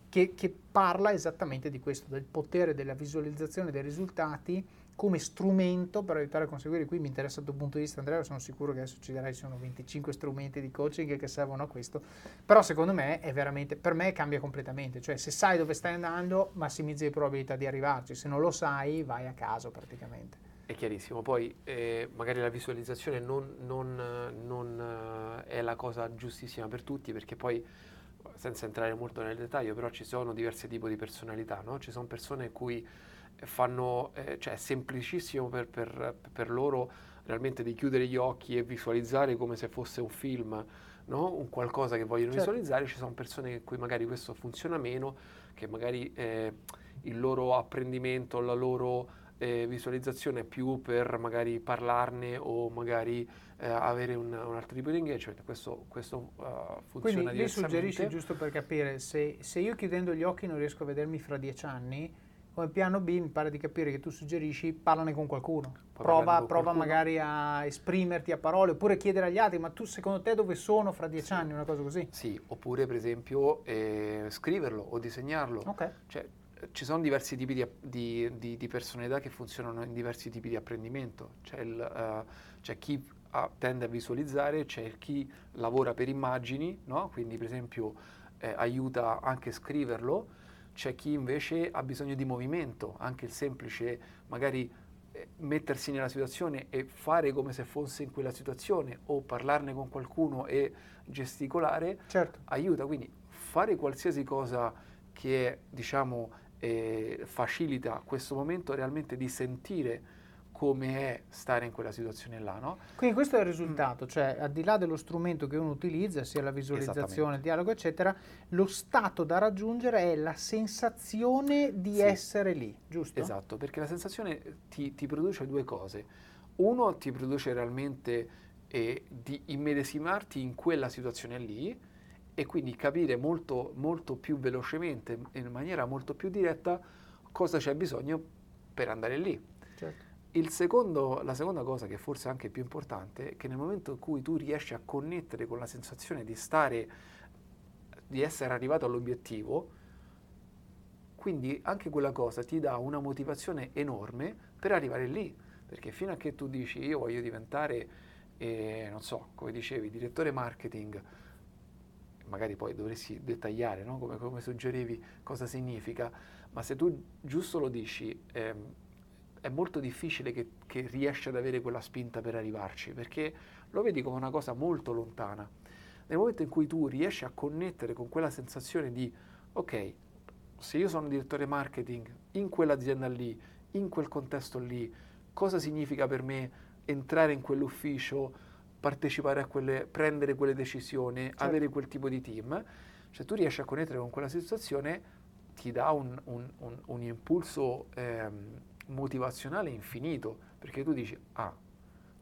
S1: che, che parla esattamente di questo, del potere della visualizzazione dei risultati come strumento per aiutare a conseguire. Qui mi interessa il tuo punto di vista, Andrea, sono sicuro che adesso ci darai, sono 25 strumenti di coaching che servono a questo, però secondo me è veramente, per me cambia completamente, cioè se sai dove stai andando, massimizzi le probabilità di arrivarci, se non lo sai vai a caso praticamente.
S2: È chiarissimo, poi eh, magari la visualizzazione non, non, non eh, è la cosa giustissima per tutti perché poi senza entrare molto nel dettaglio, però ci sono diversi tipi di personalità, no? Ci sono persone cui fanno, eh, cioè è semplicissimo per, per, per, loro realmente di chiudere gli occhi e visualizzare come se fosse un film, no? un qualcosa che vogliono certo. visualizzare, ci sono persone in cui magari questo funziona meno, che magari eh, il loro apprendimento, la loro eh, visualizzazione più per magari parlarne o magari eh, avere un, un, altro tipo di engagement, questo, questo uh, funziona
S1: Quindi mi suggerisci, giusto per capire, se, se io chiudendo gli occhi non riesco a vedermi fra dieci anni, come piano B mi pare di capire che tu suggerisci parlane con qualcuno. prova, con prova qualcuno. magari a esprimerti a parole oppure chiedere agli altri ma tu secondo te dove sono fra dieci sì. anni, una cosa così.
S2: Sì, oppure per esempio eh, scriverlo o disegnarlo.
S1: Ok.
S2: Cioè, ci sono diversi tipi di, di, di, di, personalità che funzionano in diversi tipi di apprendimento. C'è, il, uh, c'è chi uh, tende a visualizzare, c'è chi lavora per immagini, no? quindi per esempio eh, aiuta anche a scriverlo c'è chi invece ha bisogno di movimento, anche il semplice magari eh, mettersi nella situazione e fare come se fosse in quella situazione o parlarne con qualcuno e gesticolare
S1: certo.
S2: aiuta. Quindi fare qualsiasi cosa che diciamo eh, facilita questo momento realmente di sentire come è stare in quella situazione là, no?
S1: Quindi questo è il risultato, mm. cioè al di là dello strumento che uno utilizza, sia la visualizzazione, il dialogo, eccetera, lo stato da raggiungere è la sensazione di sì. essere lì, giusto?
S2: Esatto, perché la sensazione ti, ti produce due cose. Uno ti produce realmente eh, di immedesimarti in quella situazione lì e quindi capire molto, molto più velocemente, in maniera molto più diretta, cosa c'è bisogno per andare lì. Certo. Secondo, la seconda cosa, che forse è anche più importante, è che nel momento in cui tu riesci a connettere con la sensazione di stare, di essere arrivato all'obiettivo, quindi anche quella cosa ti dà una motivazione enorme per arrivare lì. Perché fino a che tu dici io voglio diventare, eh, non so, come dicevi, direttore marketing, magari poi dovresti dettagliare, no? come, come, suggerivi, cosa significa, ma se tu giusto lo dici, ehm, è molto difficile che, che riesci ad avere quella spinta per arrivarci, perché lo vedi come una cosa molto lontana. Nel momento in cui tu riesci a connettere con quella sensazione di, ok, se io sono direttore marketing in quell'azienda lì, in quel contesto lì, cosa significa per me entrare in quell'ufficio, partecipare a quelle, prendere quelle decisioni, certo. avere quel tipo di team, cioè tu riesci a connettere con quella situazione, ti dà un, un, un, un impulso ehm, motivazionale infinito, perché tu dici, ah,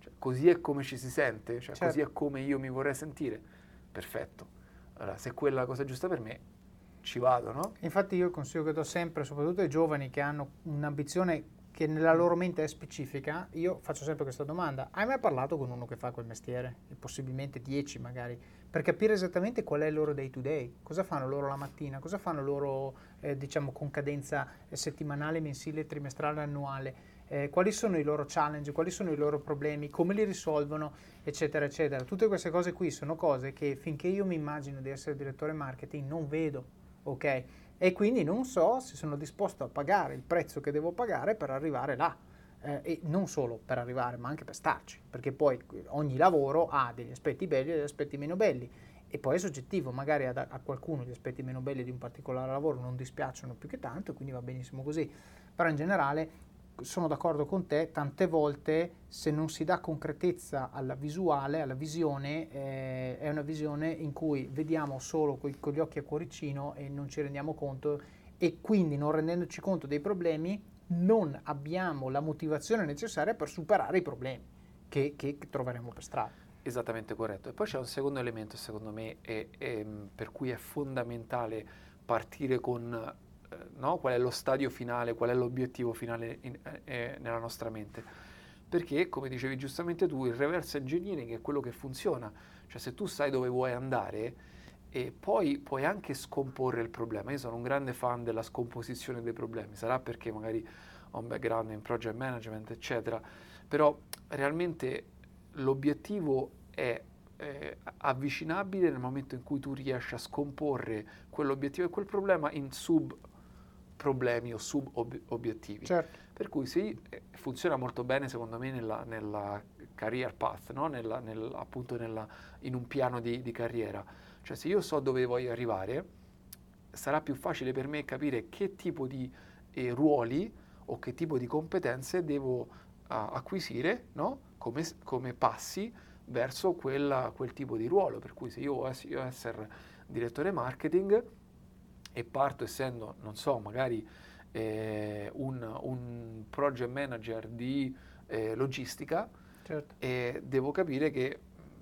S2: cioè, così è come ci si sente, cioè, certo. così è come io mi vorrei sentire, perfetto. Allora, se quella è la cosa giusta per me, ci vado, no?
S1: Infatti io consiglio che do sempre, soprattutto ai giovani che hanno un'ambizione che nella loro mente è specifica, io faccio sempre questa domanda. Hai mai parlato con uno che fa quel mestiere? E possibilmente 10 magari, per capire esattamente qual è il loro day to day, cosa fanno loro la mattina, cosa fanno loro eh, diciamo con cadenza settimanale, mensile, trimestrale, annuale, eh, quali sono i loro challenge, quali sono i loro problemi, come li risolvono, eccetera, eccetera. Tutte queste cose qui sono cose che finché io mi immagino di essere direttore marketing non vedo, ok? E quindi non so se sono disposto a pagare il prezzo che devo pagare per arrivare là. Eh, e non solo per arrivare, ma anche per starci, perché poi ogni lavoro ha degli aspetti belli e degli aspetti meno belli. E poi è soggettivo, magari a, a qualcuno gli aspetti meno belli di un particolare lavoro non dispiacciono più che tanto, quindi va benissimo così. Però in generale sono d'accordo con te, tante volte se non si dà concretezza alla visuale, alla visione, eh, è una visione in cui vediamo solo con gli occhi a cuoricino e non ci rendiamo conto e quindi non rendendoci conto dei problemi non abbiamo la motivazione necessaria per superare i problemi che, che troveremo per strada.
S2: Esattamente corretto. E poi c'è un secondo elemento, secondo me, e, e, per cui è fondamentale partire con no? qual è lo stadio finale, qual è l'obiettivo finale in, eh, eh, nella nostra mente. Perché, come dicevi giustamente tu, il reverse engineering è quello che funziona. Cioè se tu sai dove vuoi andare, e poi puoi anche scomporre il problema. Io sono un grande fan della scomposizione dei problemi, sarà perché magari ho un background in project management, eccetera, però realmente l'obiettivo è eh, avvicinabile nel momento in cui tu riesci a scomporre quell'obiettivo e quel problema in sub problemi o sub-obiettivi. Certo. Per cui sì, eh, funziona molto bene secondo me nella, nella career path, no? nella, nel, appunto nella, in un piano di, di, carriera. Cioè se io so dove voglio arrivare, sarà più facile per me capire che tipo di eh, ruoli o che tipo di competenze devo uh, acquisire no? come, come, passi verso quella, quel tipo di ruolo. Per cui se io voglio essere direttore marketing, e parto essendo, non so, magari eh, un, un, project manager di eh, logistica certo. e devo capire che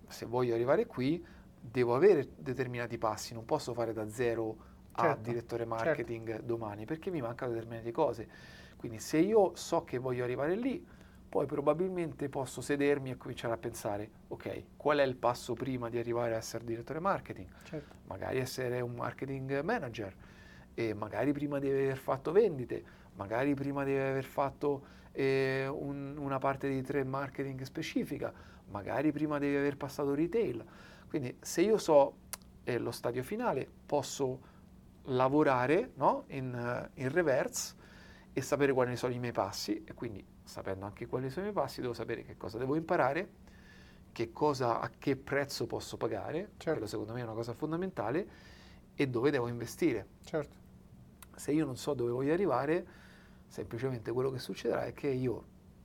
S2: se voglio arrivare qui devo avere determinati passi, non posso fare da zero a certo. direttore certo. marketing certo. domani perché mi mancano determinate cose. Quindi se io so che voglio arrivare lì, poi probabilmente posso sedermi e cominciare a pensare, ok, qual è il passo prima di arrivare a essere direttore marketing? Certo. Magari essere un marketing manager, e magari prima di aver fatto vendite, magari prima di aver fatto eh, un, una parte di trade marketing specifica, magari prima di aver passato retail. Quindi se io so eh, lo stadio finale, posso lavorare no? in, in reverse e sapere quali sono i miei passi e quindi sapendo anche quali sono i miei passi devo sapere che cosa devo imparare, che cosa, a che prezzo posso pagare, certo. quello secondo me è una cosa fondamentale, e dove devo investire.
S1: Certo.
S2: Se io non so dove voglio arrivare, semplicemente quello che succederà è che io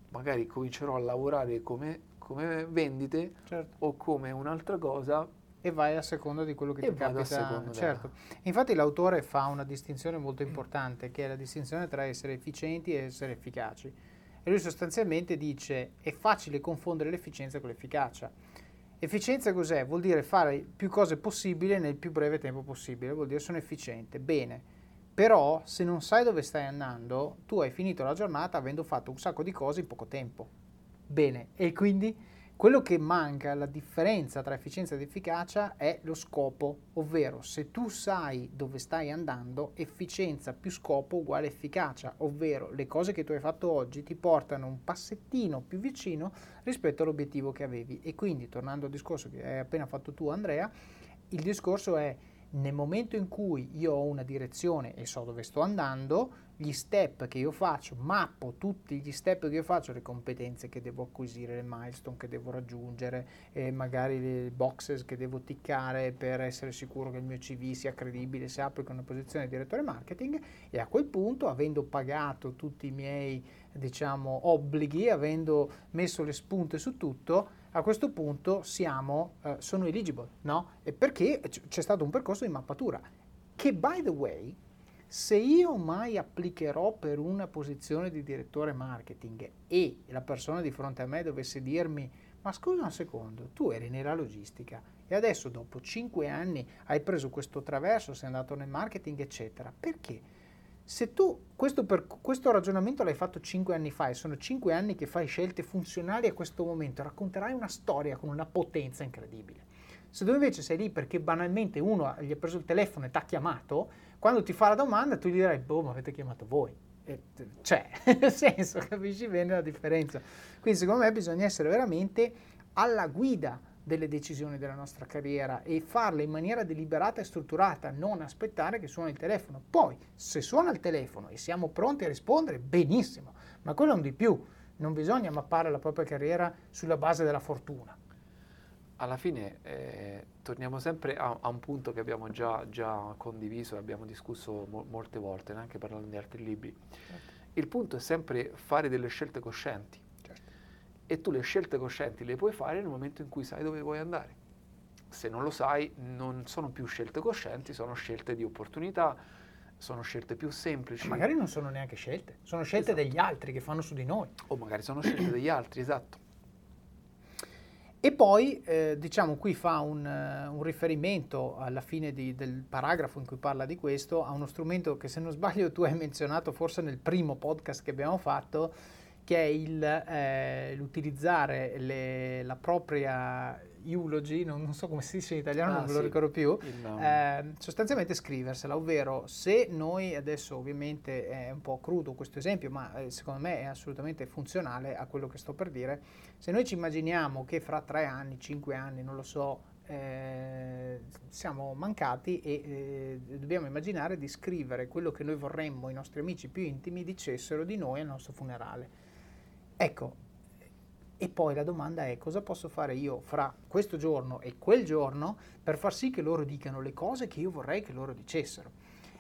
S2: magari comincerò a lavorare come, come vendite
S1: Certo.
S2: o come un'altra cosa
S1: E vai a seconda di quello che
S2: E
S1: ti capita. Certo. Infatti l'autore fa una distinzione molto importante, che è la distinzione tra essere efficienti e essere efficaci. E lui sostanzialmente dice è facile confondere l'efficienza con l'efficacia. Efficienza cos'è? Vuol dire fare più cose possibile nel più breve tempo possibile, vuol dire sono efficiente. Bene, però se non sai dove stai andando, tu hai finito la giornata avendo fatto un sacco di cose in poco tempo. Bene, e quindi quello che manca, la differenza tra efficienza ed efficacia è lo scopo, ovvero se tu sai dove stai andando, efficienza più scopo uguale efficacia, ovvero le cose che tu hai fatto oggi ti portano un passettino più vicino rispetto all'obiettivo che avevi. E quindi, tornando al discorso che hai appena fatto tu Andrea, il discorso è nel momento in cui io ho una direzione e so dove sto andando, gli step che io faccio, mappo tutti gli step che io faccio, le competenze che devo acquisire, le milestone che devo raggiungere, eh, magari le boxes che devo ticcare per essere sicuro che il mio CV sia credibile se applico una posizione di direttore marketing e a quel punto, avendo pagato tutti i miei diciamo obblighi, avendo messo le spunte su tutto, a questo punto siamo, eh, sono eligible, no? E perché c'è stato un percorso di mappatura che, by the way, se io mai applicherò per una posizione di direttore marketing e la persona di fronte a me dovesse dirmi ma scusa un secondo, tu eri nella logistica e adesso dopo 5 anni hai preso questo traverso, sei andato nel marketing, eccetera. Perché? Se tu questo, per, questo ragionamento l'hai fatto 5 anni fa e sono 5 anni che fai scelte funzionali a questo momento, racconterai una storia con una potenza incredibile. Se tu invece sei lì perché banalmente uno gli ha preso il telefono e ti ha chiamato, quando ti fa la domanda tu gli dirai, boh, ma avete chiamato voi. E, cioè, nel senso, capisci bene la differenza. Quindi secondo me bisogna essere veramente alla guida delle decisioni della nostra carriera e farle in maniera deliberata e strutturata, non aspettare che suoni il telefono. Poi, se suona il telefono e siamo pronti a rispondere, benissimo, ma quello è un di più. Non bisogna mappare la propria carriera sulla base della fortuna.
S2: Alla fine eh, torniamo sempre a, a un punto che abbiamo già, già condiviso e abbiamo discusso mo- molte volte, anche parlando di altri libri. Il punto è sempre fare delle scelte coscienti
S1: Certo.
S2: e tu le scelte coscienti le puoi fare nel momento in cui sai dove vuoi andare. Se non lo sai, non sono più scelte coscienti, sono scelte di opportunità, sono scelte più semplici.
S1: Magari non sono neanche scelte, sono scelte
S2: Esatto.
S1: degli altri che fanno su di noi.
S2: O magari sono scelte degli altri, esatto.
S1: E poi, eh, diciamo, qui fa un, eh, un riferimento alla fine di- del paragrafo in cui parla di questo a uno strumento che, se non sbaglio, tu hai menzionato forse nel primo podcast che abbiamo fatto, che è il, eh, l'utilizzare le- la propria eulogy, non, non so come si dice in italiano,
S2: Ah,
S1: non lo
S2: sì.
S1: ricordo più, eh, sostanzialmente scriversela, ovvero se noi adesso ovviamente è un po' crudo questo esempio, ma eh, secondo me è assolutamente funzionale a quello che sto per dire, se noi ci immaginiamo che fra tre anni, cinque anni, non lo so, eh, siamo mancati e eh, dobbiamo immaginare di scrivere quello che noi vorremmo i nostri amici più intimi dicessero di noi al nostro funerale. Ecco, e poi la domanda è cosa posso fare io fra questo giorno e quel giorno per far sì che loro dicano le cose che io vorrei che loro dicessero.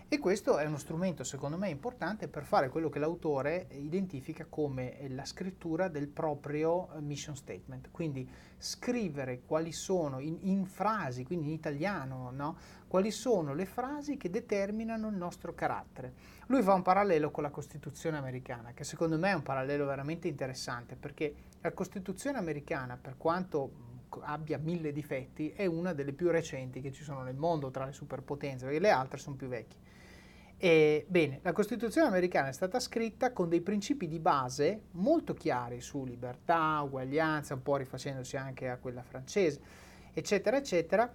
S1: E questo è uno strumento secondo me importante per fare quello che l'autore identifica come la scrittura del proprio eh, mission statement, quindi scrivere quali sono in, in frasi, quindi in italiano, no? quali sono le frasi che determinano il nostro carattere. Lui fa un parallelo con la Costituzione americana, che secondo me è un parallelo veramente interessante, perché la Costituzione americana, per quanto abbia mille difetti, è una delle più recenti che ci sono nel mondo tra le superpotenze, perché le altre sono più vecchie. E, bene, la Costituzione americana è stata scritta con dei principi di base molto chiari su libertà, uguaglianza, un po' rifacendosi anche a quella francese, eccetera, eccetera.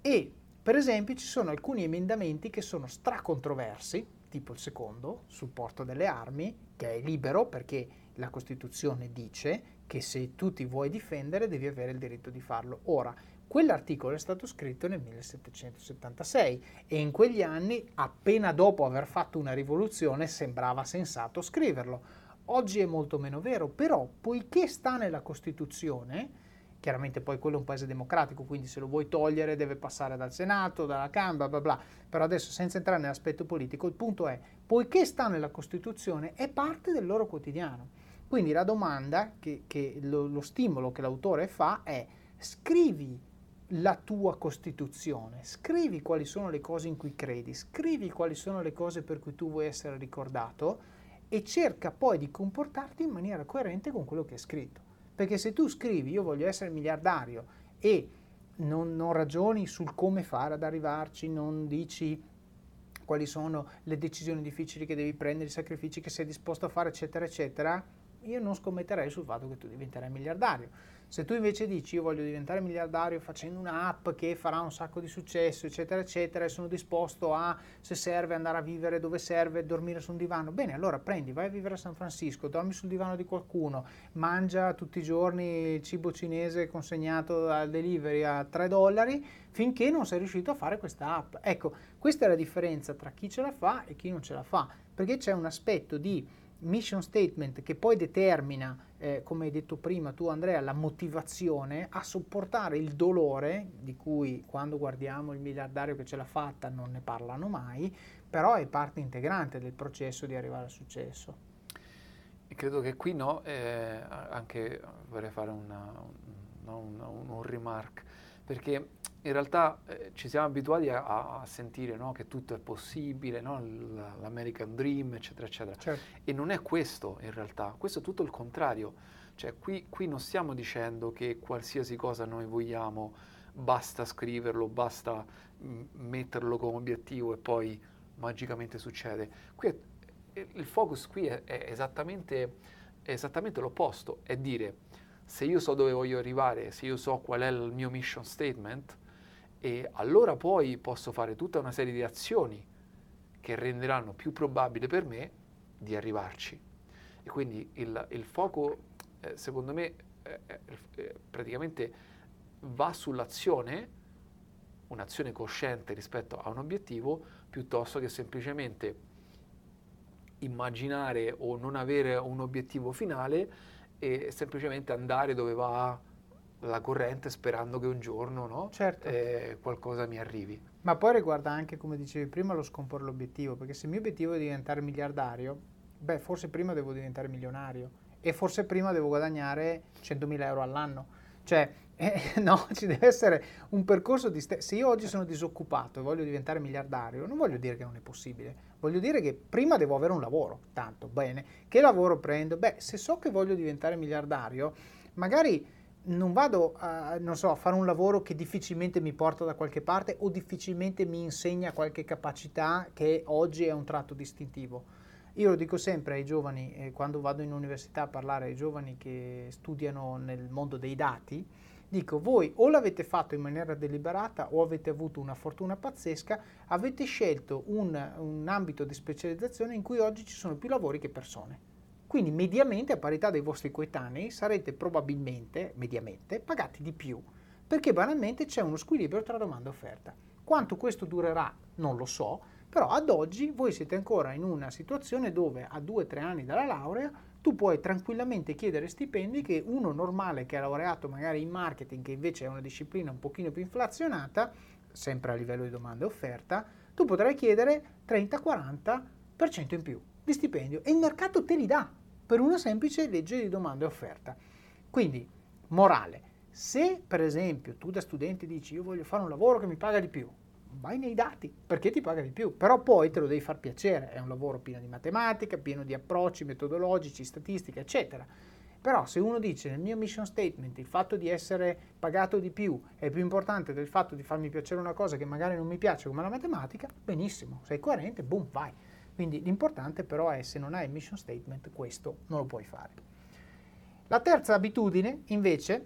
S1: E per esempio ci sono alcuni emendamenti che sono stracontroversi, tipo il secondo, sul porto delle armi, che è libero perché la Costituzione dice che se tu ti vuoi difendere devi avere il diritto di farlo. Ora, quell'articolo è stato scritto nel 1776 e in quegli anni, appena dopo aver fatto una rivoluzione, sembrava sensato scriverlo. Oggi è molto meno vero, però poiché sta nella Costituzione, chiaramente poi quello è un paese democratico, quindi se lo vuoi togliere deve passare dal Senato, dalla Camera, bla bla, però adesso senza entrare nell'aspetto politico, il punto è, poiché sta nella Costituzione, è parte del loro quotidiano. Quindi la domanda, che, che lo, lo stimolo che l'autore fa è scrivi la tua Costituzione, scrivi quali sono le cose in cui credi, scrivi quali sono le cose per cui tu vuoi essere ricordato e cerca poi di comportarti in maniera coerente con quello che è scritto. Perché se tu scrivi io voglio essere miliardario e non, non ragioni sul come fare ad arrivarci, non dici quali sono le decisioni difficili che devi prendere, i sacrifici che sei disposto a fare, eccetera, eccetera, io non scommetterei sul fatto che tu diventerai miliardario se tu invece dici io voglio diventare miliardario facendo un'app che farà un sacco di successo, eccetera, eccetera, e sono disposto a, se serve, andare a vivere dove serve, dormire su un divano, bene, allora prendi, vai a vivere a San Francisco, dormi sul divano di qualcuno, mangia tutti i giorni cibo cinese consegnato al delivery a 3 dollari, finché non sei riuscito a fare questa app. Ecco, questa è la differenza tra chi ce la fa e chi non ce la fa, perché c'è un aspetto di mission statement che poi determina, eh, come hai detto prima tu Andrea, la motivazione a sopportare il dolore, di cui quando guardiamo il miliardario che ce l'ha fatta non ne parlano mai, però è parte integrante del processo di arrivare al successo.
S2: E credo che qui no, eh, anche vorrei fare una, un, un, un remark, perché in realtà eh, ci siamo abituati a, a sentire no, che tutto è possibile, no? l'American Dream, eccetera, eccetera. Certo. E non è questo in realtà, questo è tutto il contrario. Cioè, qui, qui, non stiamo dicendo che qualsiasi cosa noi vogliamo basta scriverlo, basta m- metterlo come obiettivo e poi magicamente succede. Qui è, il focus qui è, è, esattamente, è esattamente l'opposto, è dire se io so dove voglio arrivare, se io so qual è il mio mission statement, e allora poi posso fare tutta una serie di azioni che renderanno più probabile per me di arrivarci. E quindi il, il fuoco, eh, secondo me, eh, eh, praticamente va sull'azione, un'azione cosciente rispetto a un obiettivo, piuttosto che semplicemente immaginare o non avere un obiettivo finale e semplicemente andare dove va la corrente sperando che un giorno no, certo. eh, qualcosa mi arrivi.
S1: Ma poi riguarda anche, come dicevi prima, lo scomporre l'obiettivo, perché se il mio obiettivo è diventare miliardario, beh, forse prima devo diventare milionario e forse prima devo guadagnare 100.000 euro all'anno. Cioè, eh, no, ci deve essere un percorso di... St- se io oggi sono disoccupato e voglio diventare miliardario, non voglio dire che non è possibile, voglio dire che prima devo avere un lavoro, tanto, bene. Che lavoro prendo? Beh, se so che voglio diventare miliardario, magari non vado a, non so, a, fare un lavoro che difficilmente mi porta da qualche parte o difficilmente mi insegna qualche capacità che oggi è un tratto distintivo. Io lo dico sempre ai giovani, eh, quando vado in università a parlare ai giovani che studiano nel mondo dei dati, dico voi o l'avete fatto in maniera deliberata o avete avuto una fortuna pazzesca, avete scelto un, un ambito di specializzazione in cui oggi ci sono più lavori che persone. Quindi mediamente a parità dei vostri coetanei sarete probabilmente, mediamente, pagati di più, perché banalmente c'è uno squilibrio tra domanda e offerta. Quanto questo durerà non lo so, però ad oggi voi siete ancora in una situazione dove a due o tre anni dalla laurea tu puoi tranquillamente chiedere stipendi che uno normale che ha laureato magari in marketing, che invece è una disciplina un pochino più inflazionata, sempre a livello di domanda e offerta, tu potrai chiedere 30-40% in più di stipendio e il mercato te li dà per una semplice legge di domanda e offerta. Quindi, morale, se per esempio tu da studente dici io voglio fare un lavoro che mi paga di più, vai nei dati perché ti paga di più, però poi te lo devi far piacere, è un lavoro pieno di matematica, pieno di approcci metodologici, statistica, eccetera. Però se uno dice nel mio mission statement il fatto di essere pagato di più è più importante del fatto di farmi piacere una cosa che magari non mi piace come la matematica, benissimo, sei coerente, boom, vai. Quindi l'importante però è se non hai il mission statement questo non lo puoi fare. La terza abitudine invece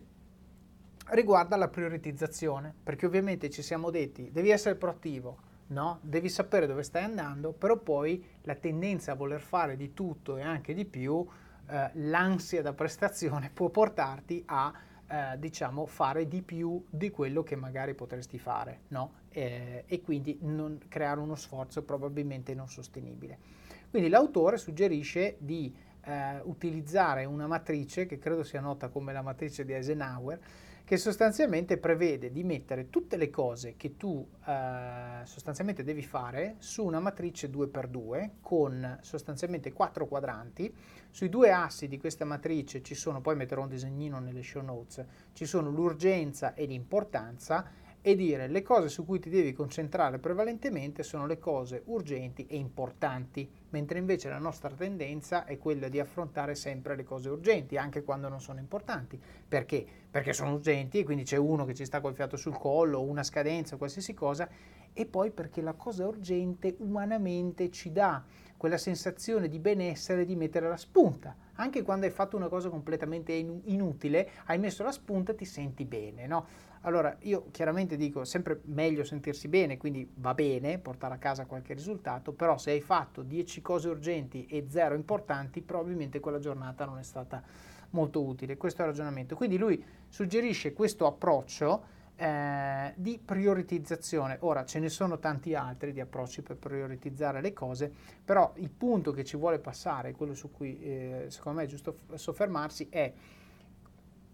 S1: riguarda la prioritizzazione, perché ovviamente ci siamo detti devi essere proattivo, no? devi sapere dove stai andando, però poi la tendenza a voler fare di tutto e anche di più, eh, l'ansia da prestazione può portarti a eh, diciamo, fare di più di quello che magari potresti fare, no? eh, e quindi creare uno sforzo probabilmente non sostenibile. Quindi l'autore suggerisce di eh, utilizzare una matrice che credo sia nota come la matrice di Eisenhower, che sostanzialmente prevede di mettere tutte le cose che tu eh, sostanzialmente devi fare su una matrice 2x2 con sostanzialmente quattro quadranti. Sui due assi di questa matrice ci sono, poi metterò un disegnino nelle show notes, ci sono l'urgenza e l'importanza e dire le cose su cui ti devi concentrare prevalentemente sono le cose urgenti e importanti, mentre invece la nostra tendenza è quella di affrontare sempre le cose urgenti, anche quando non sono importanti. Perché? Perché sono urgenti e quindi c'è uno che ci sta col fiato sul collo, una scadenza, qualsiasi cosa, e poi perché la cosa urgente umanamente ci dà quella sensazione di benessere di mettere la spunta. Anche quando hai fatto una cosa completamente inutile, hai messo la spunta e ti senti bene, no? Allora, io chiaramente dico sempre meglio sentirsi bene, quindi va bene portare a casa qualche risultato, però se hai fatto 10 cose urgenti e 0 importanti, probabilmente quella giornata non è stata molto utile. Questo è il ragionamento. Quindi lui suggerisce questo approccio eh, di prioritizzazione. Ora ce ne sono tanti altri di approcci per prioritizzare le cose, però il punto che ci vuole passare, quello su cui eh, secondo me è giusto soffermarsi, è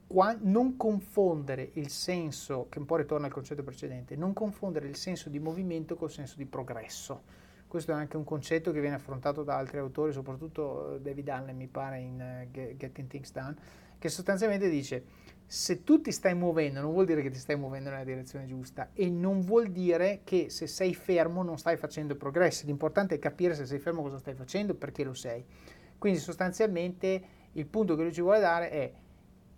S1: qua, non confondere il senso, che un po' ritorna al concetto precedente, non confondere il senso di movimento col senso di progresso. Questo è anche un concetto che viene affrontato da altri autori, soprattutto eh, David Allen, mi pare, in uh, Getting Things Done, che sostanzialmente dice se tu ti stai muovendo non vuol dire che ti stai muovendo nella direzione giusta e non vuol dire che se sei fermo non stai facendo progressi. L'importante è capire se sei fermo cosa stai facendo, perché lo sei. Quindi sostanzialmente il punto che lui ci vuole dare è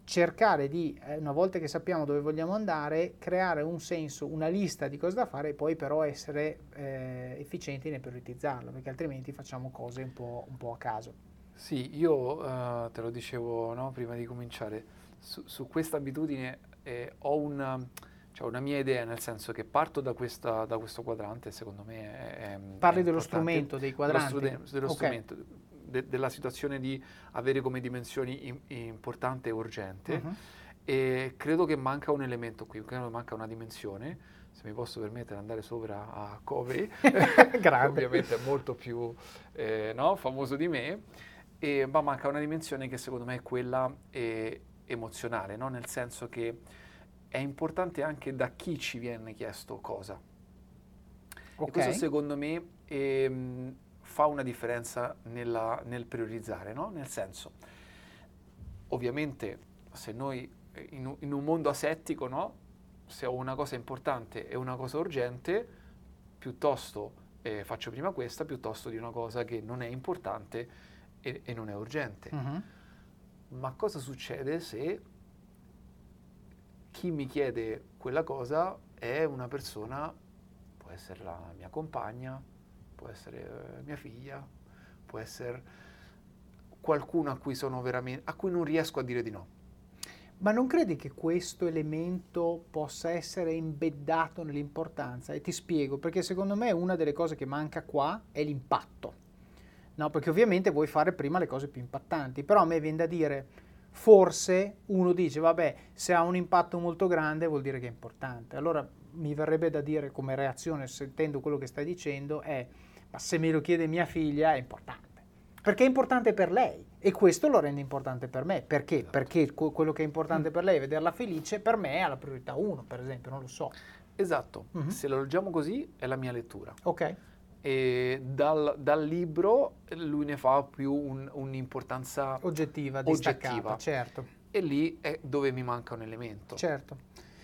S1: cercare di, eh, una volta che sappiamo dove vogliamo andare, creare un senso, una lista di cose da fare e poi però essere eh, efficienti nel prioritizzarlo, perché altrimenti facciamo cose un po', un po a caso.
S2: Sì, io uh, te lo dicevo no, prima di cominciare, su, su questa abitudine eh, ho una, cioè una, mia idea, nel senso che parto da, questa, da questo quadrante, secondo me è... è
S1: Parli è dello strumento, dei quadranti?
S2: Dello, dello okay. strumento de, della situazione di avere come dimensioni in, importante e urgente. Uh-huh. E credo che manca un elemento qui, credo che manca una dimensione. Se mi posso permettere di andare sopra a Covey, ovviamente è molto più eh, no, famoso di me, e, ma manca una dimensione che secondo me è quella eh, emozionale, no? nel senso che è importante anche da chi ci viene chiesto cosa. Okay. Questo secondo me ehm, fa una differenza nella, nel priorizzare, no? Nel senso, ovviamente se noi in, in un mondo asettico, no? Se ho una cosa importante e una cosa urgente, piuttosto eh, faccio prima questa, piuttosto di una cosa che non è importante e, e non è urgente. Uh-huh. Ma cosa succede se chi mi chiede quella cosa è una persona, può essere la mia compagna, può essere eh, mia figlia, può essere qualcuno a cui a cui non riesco a dire di no.
S1: Ma non credi che questo elemento possa essere imbeddato nell'importanza? E ti spiego, perché secondo me una delle cose che manca qua è l'impatto. No, perché ovviamente vuoi fare prima le cose più impattanti, però a me viene da dire, forse uno dice, vabbè, se ha un impatto molto grande vuol dire che è importante. Allora mi verrebbe da dire come reazione, sentendo quello che stai dicendo, è ma se me lo chiede mia figlia è importante. Perché è importante per lei e questo lo rende importante per me. Perché? Esatto. Perché quello che è importante mm. per lei è vederla felice, per me è la priorità 1, per esempio, non lo so.
S2: Esatto, mm-hmm. se lo leggiamo così è la mia lettura.
S1: Ok.
S2: E dal, dal libro lui ne fa più un, un'importanza
S1: oggettiva, oggettiva, certo.
S2: E lì è dove mi manca un elemento.
S1: Certo.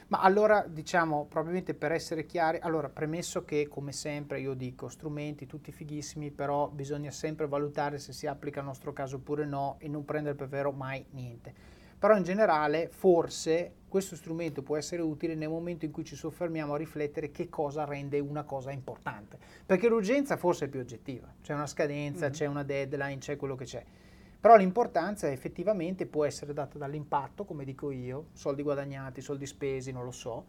S1: Ma allora diciamo, probabilmente per essere chiari, allora premesso che come sempre io dico strumenti tutti fighissimi, però bisogna sempre valutare se si applica al nostro caso oppure no e non prendere per vero mai niente. Però in generale forse questo strumento può essere utile nel momento in cui ci soffermiamo a riflettere che cosa rende una cosa importante. Perché l'urgenza forse è più oggettiva, c'è una scadenza, mm-hmm. c'è una deadline, c'è quello che c'è. Però l'importanza effettivamente può essere data dall'impatto, come dico io, soldi guadagnati, soldi spesi, non lo so,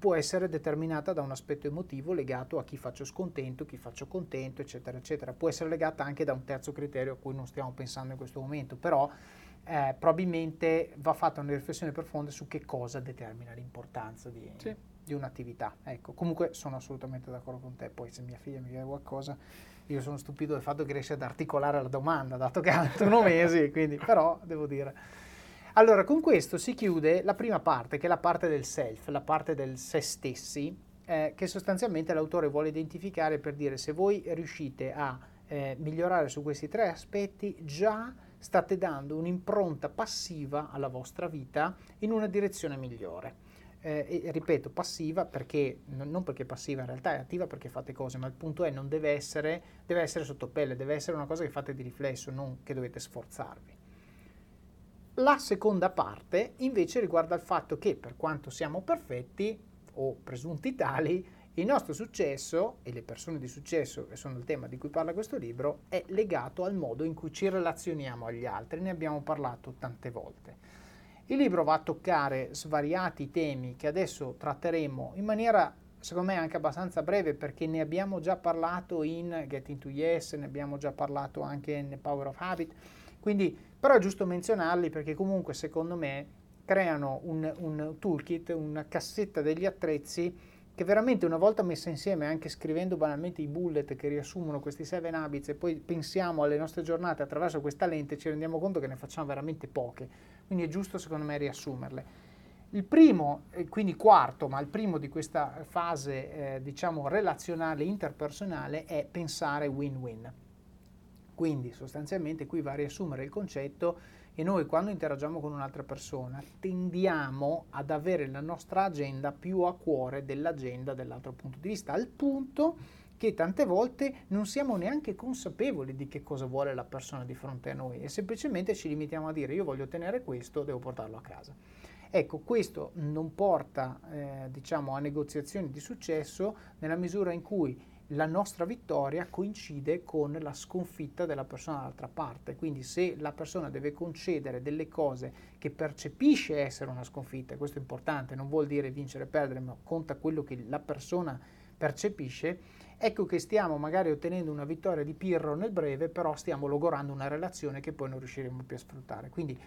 S1: può essere determinata da un aspetto emotivo legato a chi faccio scontento, chi faccio contento, eccetera, eccetera. Può essere legata anche da un terzo criterio a cui non stiamo pensando in questo momento, però eh, probabilmente va fatta una riflessione profonda su che cosa determina l'importanza di, sì. di un'attività. Ecco, comunque sono assolutamente d'accordo con te, poi se mia figlia mi chiede qualcosa io sono stupito del fatto che riesci ad articolare la domanda, dato che ha 21 mesi, quindi però devo dire. Allora, con questo si chiude la prima parte, che è la parte del self, la parte del se stessi, eh, che sostanzialmente l'autore vuole identificare per dire se voi riuscite a eh, migliorare su questi tre aspetti, già state dando un'impronta passiva alla vostra vita in una direzione migliore. Eh, ripeto, passiva perché, non perché passiva in realtà è attiva perché fate cose, ma il punto è non deve essere, deve essere sotto pelle, deve essere una cosa che fate di riflesso, non che dovete sforzarvi. La seconda parte invece riguarda il fatto che per quanto siamo perfetti o presunti tali, il nostro successo e le persone di successo, che sono il tema di cui parla questo libro, è legato al modo in cui ci relazioniamo agli altri. Ne abbiamo parlato tante volte. Il libro va a toccare svariati temi che adesso tratteremo in maniera secondo me anche abbastanza breve perché ne abbiamo già parlato in Getting to Yes, ne abbiamo già parlato anche in Power of Habit, quindi però è giusto menzionarli perché comunque secondo me creano un, un toolkit, una cassetta degli attrezzi che veramente una volta messa insieme, anche scrivendo banalmente i bullet che riassumono questi seven habits e poi pensiamo alle nostre giornate attraverso questa lente, ci rendiamo conto che ne facciamo veramente poche quindi è giusto secondo me riassumerle. Il primo, quindi quarto, ma il primo di questa fase eh, diciamo relazionale interpersonale è pensare win-win. Quindi sostanzialmente qui va a riassumere il concetto che noi quando interagiamo con un'altra persona tendiamo ad avere la nostra agenda più a cuore dell'agenda dell'altro punto di vista, al punto che tante volte non siamo neanche consapevoli di che cosa vuole la persona di fronte a noi e semplicemente ci limitiamo a dire io voglio ottenere questo, devo portarlo a casa. Ecco, questo non porta eh, diciamo, a negoziazioni di successo nella misura in cui la nostra vittoria coincide con la sconfitta della persona dall'altra parte. Quindi se la persona deve concedere delle cose che percepisce essere una sconfitta, questo è importante, non vuol dire vincere o perdere, ma conta quello che la persona percepisce, ecco che stiamo magari ottenendo una vittoria di Pirro nel breve, però stiamo logorando una relazione che poi non riusciremo più a sfruttare. Quindi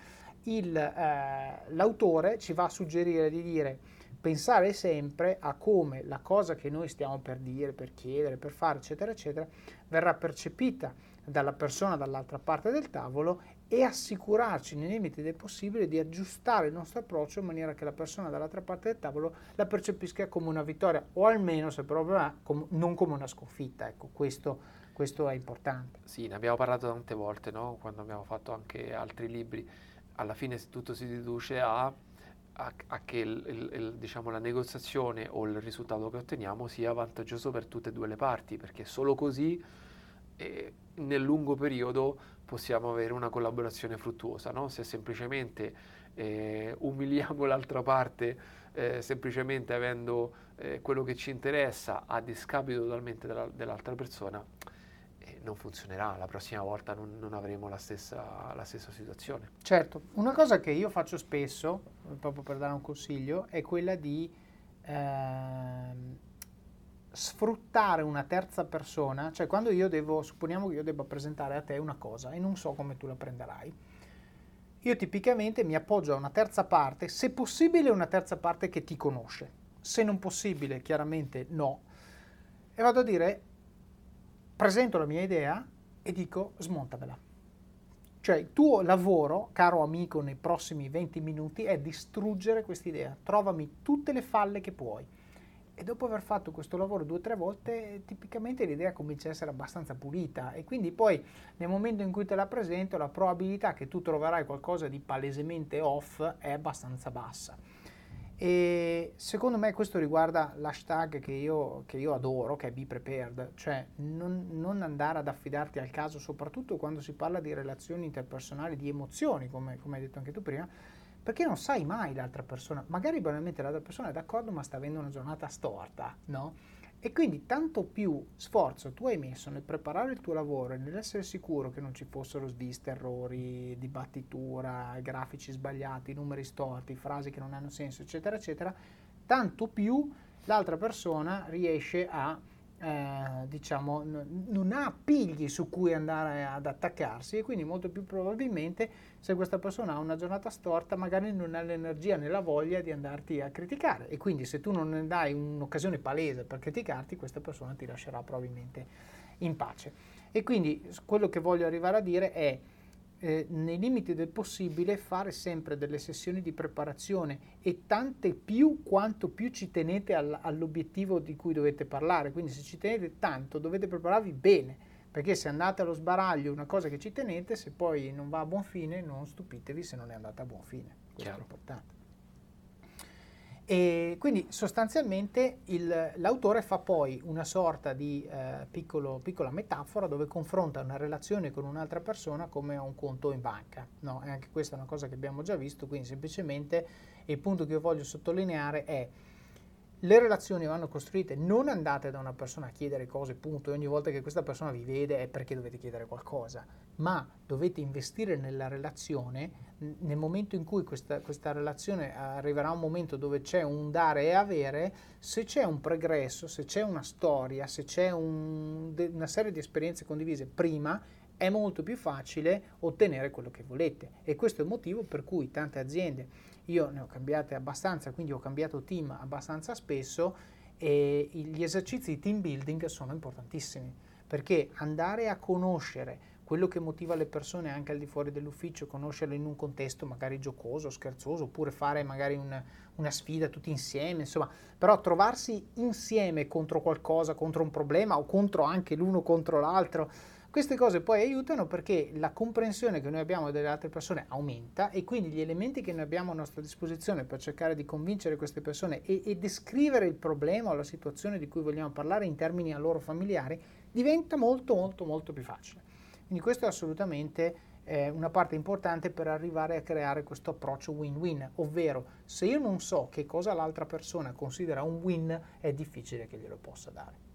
S1: il, eh, l'autore ci va a suggerire di dire pensare sempre a come la cosa che noi stiamo per dire, per chiedere, per fare, eccetera, eccetera, verrà percepita dalla persona dall'altra parte del tavolo e assicurarci nei limiti del possibile di aggiustare il nostro approccio in maniera che la persona dall'altra parte del tavolo la percepisca come una vittoria o almeno se proprio com- non come una sconfitta. Ecco, questo, questo, è importante.
S2: Sì, ne abbiamo parlato tante volte, no? quando abbiamo fatto anche altri libri. Alla fine tutto si riduce a, a, a che il, il, il, diciamo, la negoziazione o il risultato che otteniamo sia vantaggioso per tutte e due le parti, perché solo così eh, nel lungo periodo possiamo avere una collaborazione fruttuosa. No? Se semplicemente eh, umiliamo l'altra parte, eh, semplicemente avendo eh, quello che ci interessa a discapito totalmente della, dell'altra persona, eh, non funzionerà, la prossima volta non, non avremo la stessa, la stessa, situazione.
S1: Certo, una cosa che io faccio spesso, proprio per dare un consiglio, è quella di ehm, sfruttare una terza persona, cioè quando io devo, supponiamo che io debba presentare a te una cosa e non so come tu la prenderai, io tipicamente mi appoggio a una terza parte, se possibile una terza parte che ti conosce, se non possibile chiaramente no, e vado a dire, presento la mia idea e dico smontamela. Cioè il tuo lavoro, caro amico, nei prossimi 20 minuti è distruggere quest'idea, trovami tutte le falle che puoi e dopo aver fatto questo lavoro due o tre volte, tipicamente l'idea comincia a essere abbastanza pulita e quindi poi nel momento in cui te la presento la probabilità che tu troverai qualcosa di palesemente off è abbastanza bassa. E secondo me questo riguarda l'hashtag che io, che io adoro, che è Be Prepared, cioè non, non, andare ad affidarti al caso, soprattutto quando si parla di relazioni interpersonali, di emozioni, come, come hai detto anche tu prima, perché non sai mai l'altra persona, magari banalmente l'altra persona è d'accordo ma sta avendo una giornata storta, no? E quindi tanto più sforzo tu hai messo nel preparare il tuo lavoro e nell'essere sicuro che non ci fossero sviste, errori, dibattitura, grafici sbagliati, numeri storti, frasi che non hanno senso, eccetera, eccetera, tanto più l'altra persona riesce a eh, diciamo, n- non ha appigli su cui andare ad attaccarsi e quindi molto più probabilmente se questa persona ha una giornata storta magari non ha l'energia né la voglia di andarti a criticare e quindi se tu non ne dai un'occasione palese per criticarti questa persona ti lascerà probabilmente in pace. E quindi quello che voglio arrivare a dire è eh, nei limiti del possibile fare sempre delle sessioni di preparazione e tante più quanto più ci tenete all, all'obiettivo di cui dovete parlare. Quindi se ci tenete tanto dovete prepararvi bene, perché se andate allo sbaraglio una cosa che ci tenete, se poi non va a buon fine non stupitevi se non è andata a buon fine. Questo Chiaro. è importante. E quindi sostanzialmente il, l'autore fa poi una sorta di eh, piccolo, piccola metafora dove confronta una relazione con un'altra persona come un conto in banca. No, e anche questa è una cosa che abbiamo già visto, quindi semplicemente il punto che io voglio sottolineare è le relazioni vanno costruite, non andate da una persona a chiedere cose, punto, e ogni volta che questa persona vi vede è perché dovete chiedere qualcosa, ma dovete investire nella relazione nel momento in cui questa, questa relazione arriverà a un momento dove c'è un dare e avere, se c'è un pregresso, se c'è una storia, se c'è un, una serie di esperienze condivise prima, è molto più facile ottenere quello che volete. E questo è il motivo per cui tante aziende io ne ho cambiate abbastanza, quindi ho cambiato team abbastanza spesso e gli esercizi di team building sono importantissimi perché andare a conoscere quello che motiva le persone anche al di fuori dell'ufficio, conoscerle in un contesto magari giocoso, scherzoso, oppure fare magari un, una sfida tutti insieme, insomma, però trovarsi insieme contro qualcosa, contro un problema o contro anche l'uno contro l'altro, queste cose poi aiutano perché la comprensione che noi abbiamo delle altre persone aumenta e quindi gli elementi che noi abbiamo a nostra disposizione per cercare di convincere queste persone e, e descrivere il problema o la situazione di cui vogliamo parlare in termini a loro familiari diventa molto molto molto più facile. Quindi questo è assolutamente eh, una parte importante per arrivare a creare questo approccio win-win, ovvero se io non so che cosa l'altra persona considera un win è difficile che glielo possa dare.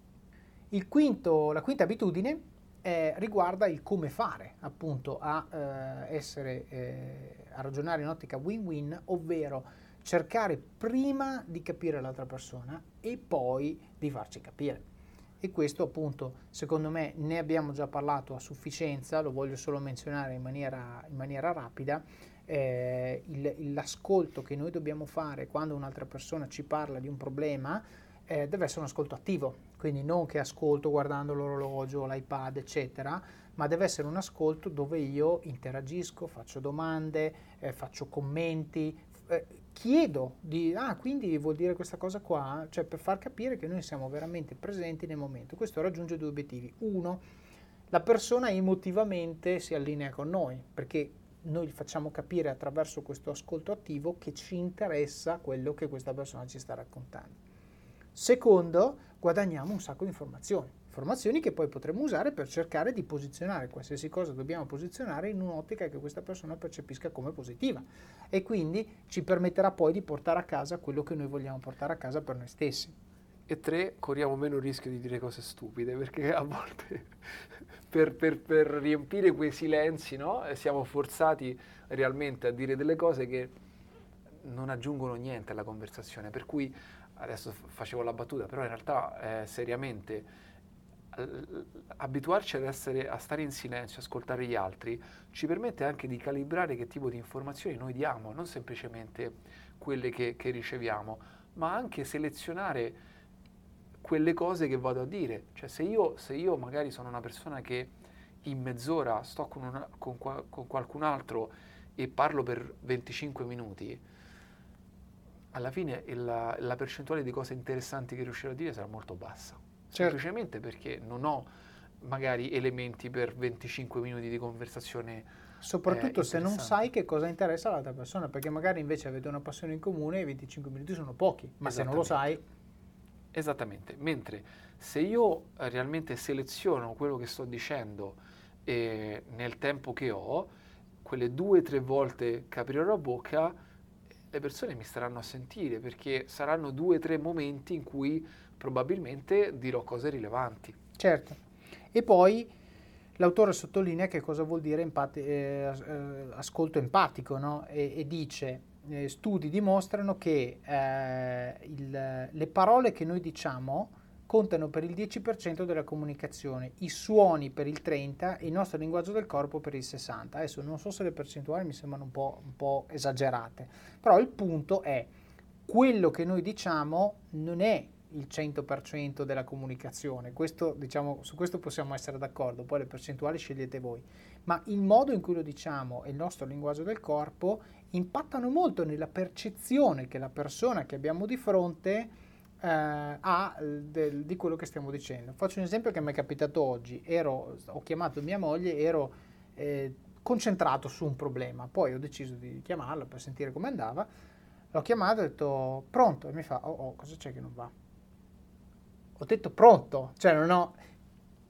S1: Quinto, la quinta abitudine eh, riguarda il come fare appunto a, eh, essere, eh, a ragionare in ottica win-win, ovvero cercare prima di capire l'altra persona e poi di farci capire. E questo appunto secondo me ne abbiamo già parlato a sufficienza, lo voglio solo menzionare in maniera, in maniera rapida. Eh, il, l'ascolto che noi dobbiamo fare quando un'altra persona ci parla di un problema eh, deve essere un ascolto attivo, quindi non che ascolto guardando l'orologio, l'iPad, eccetera, ma deve essere un ascolto dove io interagisco, faccio domande, eh, faccio commenti, eh, chiedo di, ah, quindi vuol dire questa cosa qua, cioè per far capire che noi siamo veramente presenti nel momento. Questo raggiunge due obiettivi. Uno, la persona emotivamente si allinea con noi, perché noi facciamo capire attraverso questo ascolto attivo che ci interessa quello che questa persona ci sta raccontando. Secondo, guadagniamo un sacco di informazioni, informazioni che poi potremo usare per cercare di posizionare qualsiasi cosa dobbiamo posizionare in un'ottica che questa persona percepisca come positiva e quindi ci permetterà poi di portare a casa quello che noi vogliamo portare a casa per noi stessi.
S2: E tre, corriamo meno il rischio di dire cose stupide perché a volte per, per, per riempire quei silenzi no? siamo forzati realmente a dire delle cose che non aggiungono niente alla conversazione, per cui adesso facevo la battuta, però in realtà eh, seriamente abituarci ad essere, a stare in silenzio, ascoltare gli altri, ci permette anche di calibrare che tipo di informazioni noi diamo, non semplicemente quelle che, che riceviamo, ma anche selezionare quelle cose che vado a dire. Cioè se io, se io magari sono una persona che in mezz'ora sto con, una, con, con qualcun altro e parlo per 25 minuti, alla fine la, la, percentuale di cose interessanti che riuscirò a dire sarà molto bassa. Certo. Semplicemente perché non ho magari elementi per 25 minuti di conversazione.
S1: Soprattutto eh, se non sai che cosa interessa all'altra persona, perché magari invece avete una passione in comune e 25 minuti sono pochi, ma se non lo sai...
S2: Esattamente, mentre se io realmente seleziono quello che sto dicendo eh, nel tempo che ho, quelle due o tre volte che aprirò la bocca, le persone mi staranno a sentire perché saranno due o tre momenti in cui probabilmente dirò cose rilevanti.
S1: Certo. E poi l'autore sottolinea che cosa vuol dire empati- eh, eh, ascolto empatico no? e, e, dice eh, studi dimostrano che eh, il, le parole che noi diciamo contano per il 10% della comunicazione, i suoni per il 30% e il nostro linguaggio del corpo per il 60%. Adesso non so se le percentuali mi sembrano un po', un po esagerate, però il punto è quello che noi diciamo non è il 100% della comunicazione, questo, diciamo, su questo possiamo essere d'accordo, poi le percentuali scegliete voi, ma il modo in cui lo diciamo e il nostro linguaggio del corpo impattano molto nella percezione che la persona che abbiamo di fronte eh, ha del, di quello che stiamo dicendo. Faccio un esempio che mi è capitato oggi, ero, ho chiamato mia moglie, ero eh, concentrato su un problema, poi ho deciso di chiamarla per sentire come andava, l'ho chiamata e ho detto pronto? E mi fa oh, oh cosa c'è che non va? Ho detto pronto, cioè non ho...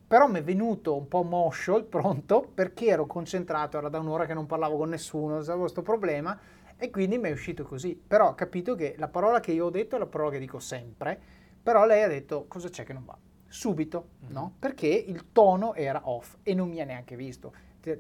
S1: Però mi è venuto un po' moscio il pronto perché ero concentrato, era da un'ora che non parlavo con nessuno, avevo questo problema e quindi mi è uscito così. Però ho capito che la parola che io ho detto è la parola che dico sempre, però lei ha detto cosa c'è che non va? Subito, mm-hmm. no? Perché il tono era off e non mi ha neanche visto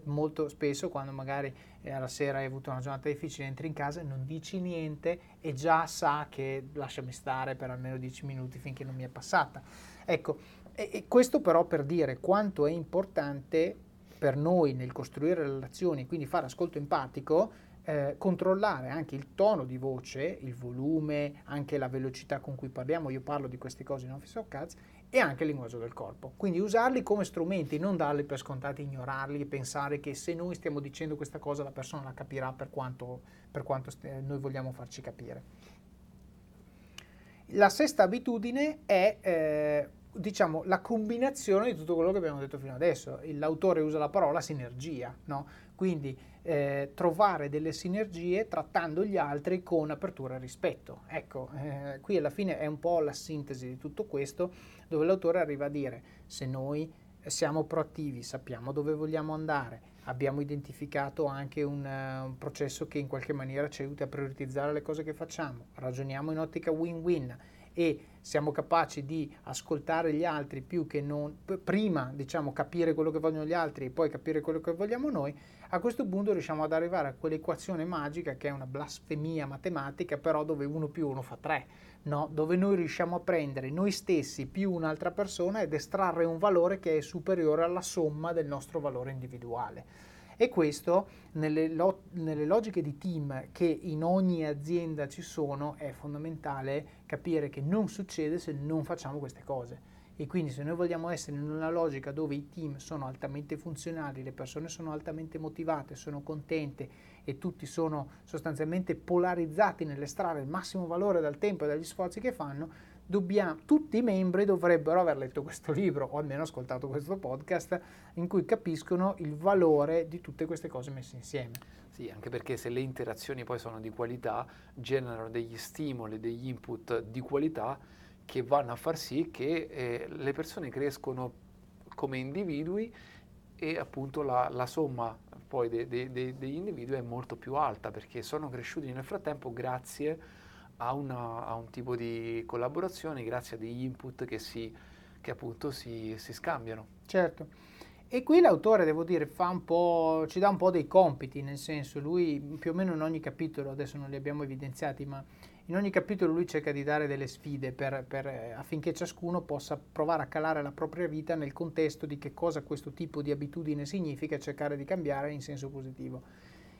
S1: molto spesso quando magari eh, alla sera hai avuto una giornata difficile, entri in casa, non dici niente e già sa che lasciami stare per almeno 10 minuti finché non mi è passata. Ecco, e, e questo però per dire quanto è importante per noi nel costruire relazioni, quindi fare ascolto empatico, eh, controllare anche il tono di voce, il volume, anche la velocità con cui parliamo, io parlo di queste cose in Office of Cats, e anche il linguaggio del corpo. Quindi usarli come strumenti, non darli per scontati, ignorarli e pensare che se noi stiamo dicendo questa cosa la persona la capirà per quanto, per quanto noi vogliamo farci capire. La sesta abitudine è eh, diciamo, la combinazione di tutto quello che abbiamo detto fino adesso. L'autore usa la parola sinergia, no? quindi eh, trovare delle sinergie trattando gli altri con apertura e rispetto. Ecco, eh, qui alla fine è un po' la sintesi di tutto questo, dove l'autore arriva a dire se noi siamo proattivi, sappiamo dove vogliamo andare, abbiamo identificato anche un, uh, un, processo che in qualche maniera ci aiuta a prioritizzare le cose che facciamo, ragioniamo in ottica win-win e siamo capaci di ascoltare gli altri più che non prima diciamo capire quello che vogliono gli altri e poi capire quello che vogliamo noi a questo punto riusciamo ad arrivare a quell'equazione magica che è una blasfemia matematica però dove 1 più 1 fa 3 no? dove noi riusciamo a prendere noi stessi più un'altra persona ed estrarre un valore che è superiore alla somma del nostro valore individuale e questo nelle, lo, nelle logiche di team che in ogni azienda ci sono è fondamentale capire che non succede se non facciamo queste cose. E quindi se noi vogliamo essere in una logica dove i team sono altamente funzionali, le persone sono altamente motivate, sono contente e tutti sono sostanzialmente polarizzati nell'estrarre il massimo valore dal tempo e dagli sforzi che fanno, dobbiamo, tutti i membri dovrebbero aver letto questo libro o almeno ascoltato questo podcast in cui capiscono il valore di tutte queste cose messe insieme.
S2: Sì, anche perché se le interazioni poi sono di qualità, generano degli stimoli, degli input di qualità che vanno a far sì che eh, le persone crescono come individui e appunto la, la somma poi de, de, de, degli individui è molto più alta perché sono cresciuti nel frattempo grazie a una, a un tipo di collaborazione grazie a degli input che, si, che appunto si, si scambiano.
S1: Certo. E qui l'autore, devo dire, ci dà un po' dei compiti, nel senso, lui più o meno in ogni capitolo, adesso non li abbiamo evidenziati, ma in ogni capitolo lui cerca di dare delle sfide per, per, affinché ciascuno possa provare a calare la propria vita nel contesto di che cosa questo tipo di abitudine significa e cercare di cambiare in senso positivo.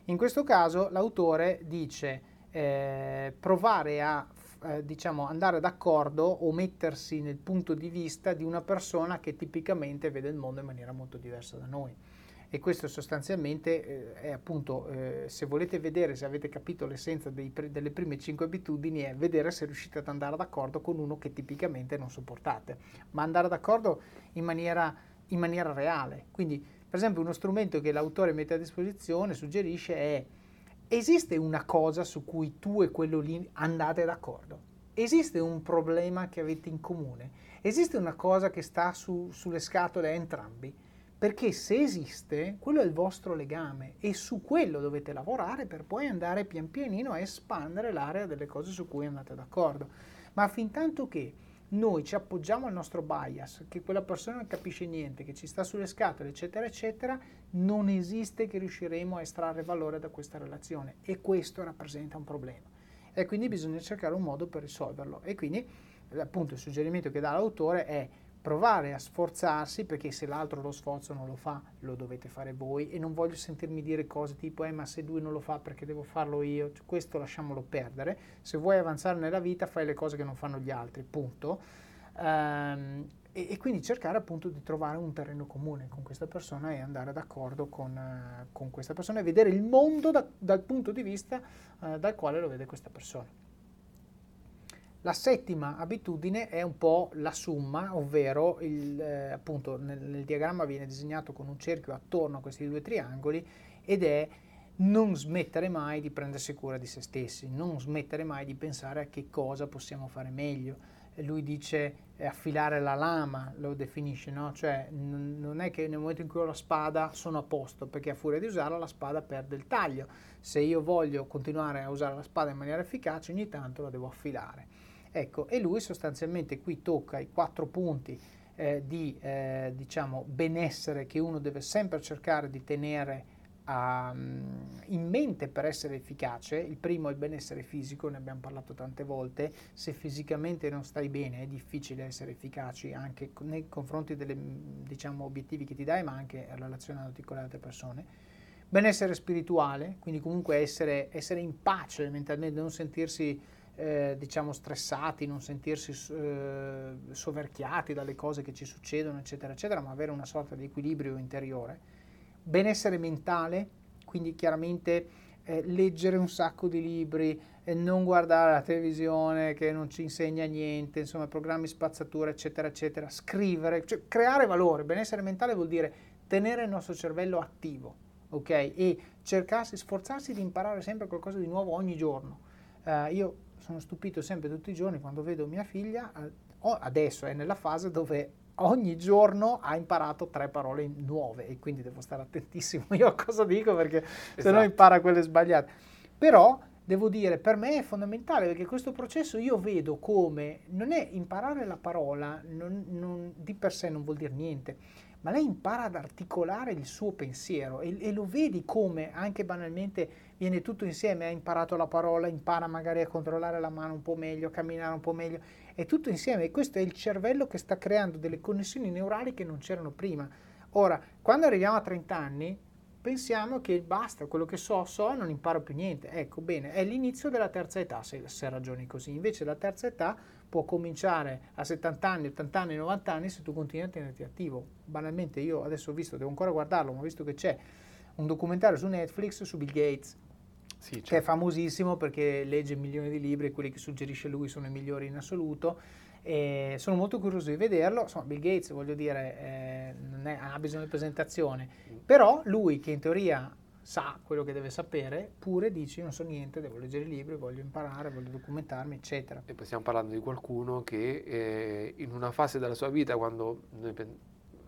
S1: In questo caso l'autore dice eh, provare a eh, diciamo, andare d'accordo o mettersi nel punto di vista di una persona che tipicamente vede il mondo in maniera molto diversa da noi. E questo sostanzialmente eh, è appunto, eh, se volete vedere, se avete capito l'essenza pre- delle prime cinque abitudini, è vedere se riuscite ad andare d'accordo con uno che tipicamente non sopportate, ma andare d'accordo in maniera, in maniera reale. Quindi, per esempio, uno strumento che l'autore mette a disposizione, suggerisce, è esiste una cosa su cui tu e quello lì andate d'accordo? Esiste un problema che avete in comune? Esiste una cosa che sta su, sulle scatole a entrambi? Perché se esiste, quello è il vostro legame e su quello dovete lavorare per poi andare pian pianino a espandere l'area delle cose su cui andate d'accordo. Ma fin tanto che noi ci appoggiamo al nostro bias, che quella persona non capisce niente, che ci sta sulle scatole, eccetera, eccetera, non esiste che riusciremo a estrarre valore da questa relazione e questo rappresenta un problema. E quindi bisogna cercare un modo per risolverlo. E quindi appunto il suggerimento che dà l'autore è provare a sforzarsi perché se l'altro lo sforzo non lo fa lo dovete fare voi. E non voglio sentirmi dire cose tipo eh ma se lui non lo fa perché devo farlo io? Cioè, questo lasciamolo perdere. Se vuoi avanzare nella vita fai le cose che non fanno gli altri punto. Um, e, e, quindi cercare appunto di trovare un terreno comune con questa persona e andare d'accordo con, uh, con questa persona e vedere il mondo da, dal punto di vista uh, dal quale lo vede questa persona la settima abitudine è un po' la summa, ovvero il, eh, appunto nel, nel, diagramma viene disegnato con un cerchio attorno a questi due triangoli ed è non smettere mai di prendersi cura di se stessi, non smettere mai di pensare a che cosa possiamo fare meglio. lui dice eh, affilare la lama, lo definisce, no? cioè n- non è che nel momento in cui ho la spada sono a posto, perché a furia di usarla la spada perde il taglio. Se io voglio continuare a usare la spada in maniera efficace, ogni tanto la devo affilare. Ecco, e lui sostanzialmente qui tocca i quattro punti eh, di eh, diciamo, benessere che uno deve sempre cercare di tenere um, in mente per essere efficace. Il primo è il benessere fisico, ne abbiamo parlato tante volte. Se fisicamente non stai bene è difficile essere efficaci anche nei confronti degli diciamo, obiettivi che ti dai, ma anche relazionandoti con le altre persone. Benessere spirituale, quindi comunque essere, essere in pace mentalmente, non sentirsi eh, diciamo stressati, non sentirsi eh, soverchiati dalle cose che ci succedono, eccetera, eccetera, ma avere una sorta di equilibrio interiore. Benessere mentale, quindi chiaramente eh, leggere un sacco di libri, non guardare la televisione che non ci insegna niente, insomma, programmi spazzatura, eccetera, eccetera, scrivere, cioè creare valore. Benessere mentale vuol dire tenere il nostro cervello attivo, ok? E cercarsi, sforzarsi di imparare sempre qualcosa di nuovo ogni giorno. Uh, io sono stupito sempre tutti i giorni quando vedo mia figlia, adesso è nella fase dove ogni giorno ha imparato tre parole nuove e quindi devo stare attentissimo io a cosa dico perché esatto. se no impara quelle sbagliate. Però devo dire, per me è fondamentale perché questo processo io vedo come non è imparare la parola, non, non, di per sé non vuol dire niente, ma lei impara ad articolare il suo pensiero e, e, lo vedi come anche banalmente viene tutto insieme, ha imparato la parola, impara magari a controllare la mano un po' meglio, a camminare un po' meglio, è tutto insieme e questo è il cervello che sta creando delle connessioni neurali che non c'erano prima. Ora, quando arriviamo a 30 anni, pensiamo che basta, quello che so, so, non imparo più niente. Ecco, bene, è l'inizio della terza età se, se ragioni così. Invece la terza età può cominciare a 70 anni, 80 anni, 90 anni se tu continui a tenerti attivo. Banalmente io adesso ho visto, devo ancora guardarlo, ma ho visto che c'è un documentario su Netflix su Bill Gates. Sì, certo. Che è certo. famosissimo perché legge milioni di libri e quelli che suggerisce lui sono i migliori in assoluto. E sono molto curioso di vederlo. Insomma, Bill Gates, voglio dire, eh, non è, ha bisogno di presentazione, mm. però lui che in teoria sa quello che deve sapere, pure dice non so niente, devo leggere i libri, voglio imparare, voglio documentarmi, eccetera.
S2: E poi stiamo parlando di qualcuno che eh, in una fase della sua vita, quando noi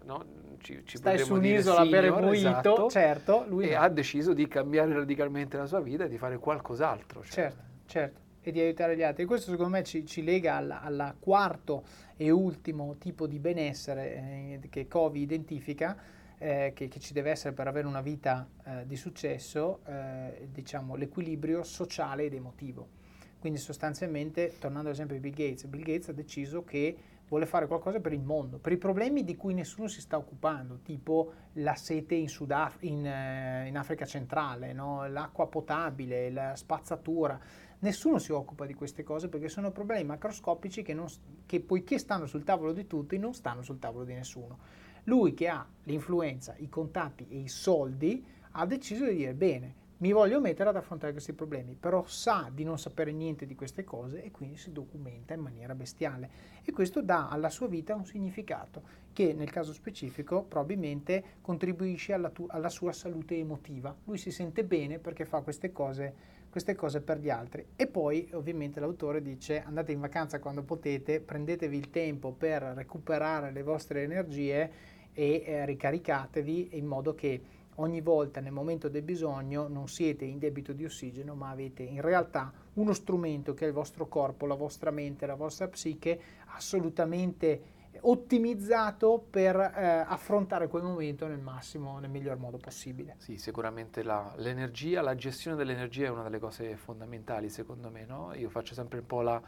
S2: no, ci, ci
S1: Stai su un'isola bere muito, esatto, certo,
S2: lui e no. ha deciso di cambiare radicalmente la sua vita e di fare qualcos'altro.
S1: Cioè. Certo, certo, e di aiutare gli altri. Questo secondo me ci, ci lega alla, quarto e ultimo tipo di benessere eh, che Covi identifica, eh, che, che, ci deve essere per avere una vita eh, di successo, eh, diciamo l'equilibrio sociale ed emotivo. Quindi sostanzialmente, tornando all'esempio di Bill Gates, Bill Gates ha deciso che vuole fare qualcosa per il mondo, per i problemi di cui nessuno si sta occupando, tipo la sete in, Sudaf- in, eh, in Africa centrale, no? l'acqua potabile, la spazzatura. Nessuno si occupa di queste cose perché sono problemi macroscopici che, non, che poiché stanno sul tavolo di tutti non stanno sul tavolo di nessuno. Lui che ha l'influenza, i contatti e i soldi ha deciso di dire bene, mi voglio mettere ad affrontare questi problemi, però sa di non sapere niente di queste cose e quindi si documenta in maniera bestiale e questo dà alla sua vita un significato che nel caso specifico probabilmente contribuisce alla, tu- alla sua salute emotiva. Lui si sente bene perché fa queste cose, queste cose per gli altri. E poi ovviamente l'autore dice andate in vacanza quando potete, prendetevi il tempo per recuperare le vostre energie e eh, ricaricatevi in modo che ogni volta nel momento del bisogno non siete in debito di ossigeno, ma avete in realtà uno strumento che è il vostro corpo, la vostra mente, la vostra psiche assolutamente ottimizzato per eh, affrontare quel momento nel massimo, nel miglior modo possibile.
S2: Sì, sicuramente la, l'energia, la gestione dell'energia è una delle cose fondamentali secondo me, no? Io faccio sempre un po' la,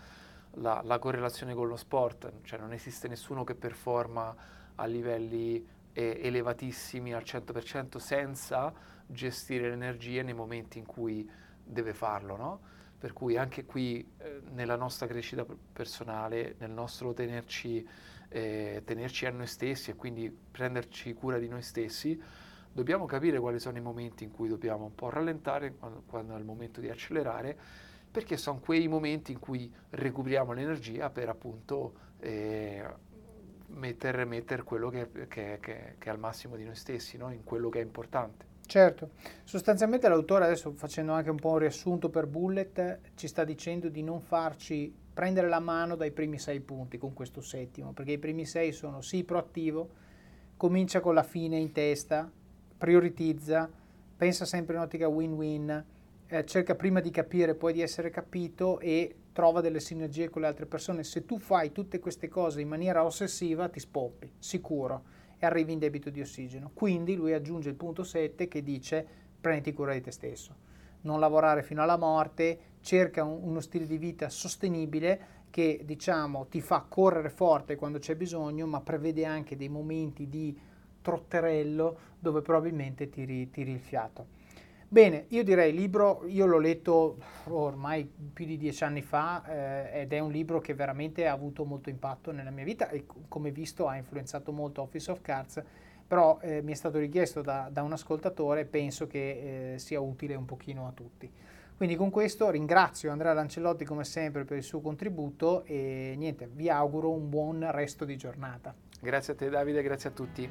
S2: la, la, correlazione con lo sport, cioè non esiste nessuno che performa a livelli eh, elevatissimi al 100% senza gestire le energie nei momenti in cui deve farlo, no? Per cui anche qui eh, nella nostra crescita personale, nel nostro tenerci, eh, tenerci a noi stessi e quindi prenderci cura di noi stessi, dobbiamo capire quali sono i momenti in cui dobbiamo un po' rallentare, quando, quando è il momento di accelerare, perché sono quei momenti in cui recuperiamo l'energia per appunto eh, mettere, mettere, quello che, che, che, che, è al massimo di noi stessi, no? in quello che è importante.
S1: Certo, sostanzialmente l'autore adesso facendo anche un po' un riassunto per Bullet ci sta dicendo di non farci prendere la mano dai primi sei punti con questo settimo, perché i primi sei sono sì proattivo, comincia con la fine in testa, prioritizza, pensa sempre in ottica win-win, eh, cerca prima di capire, poi di essere capito e trova delle sinergie con le altre persone. Se tu fai tutte queste cose in maniera ossessiva ti spoppi, sicuro e arrivi in debito di ossigeno. Quindi lui aggiunge il punto 7 che dice prenditi cura di te stesso, non lavorare fino alla morte, cerca un, uno stile di vita sostenibile che diciamo ti fa correre forte quando c'è bisogno, ma prevede anche dei momenti di trotterello dove probabilmente tiri, tiri il fiato. Bene, io direi libro, io l'ho letto ormai più di dieci anni fa eh, ed è un libro che veramente ha avuto molto impatto nella mia vita e come visto ha influenzato molto Office of Cards, però eh, mi è stato richiesto da, da un ascoltatore e penso che eh, sia utile un pochino a tutti. Quindi con questo ringrazio Andrea Lancellotti come sempre per il suo contributo e niente, vi auguro un buon resto di giornata.
S2: Grazie a te Davide, grazie a tutti.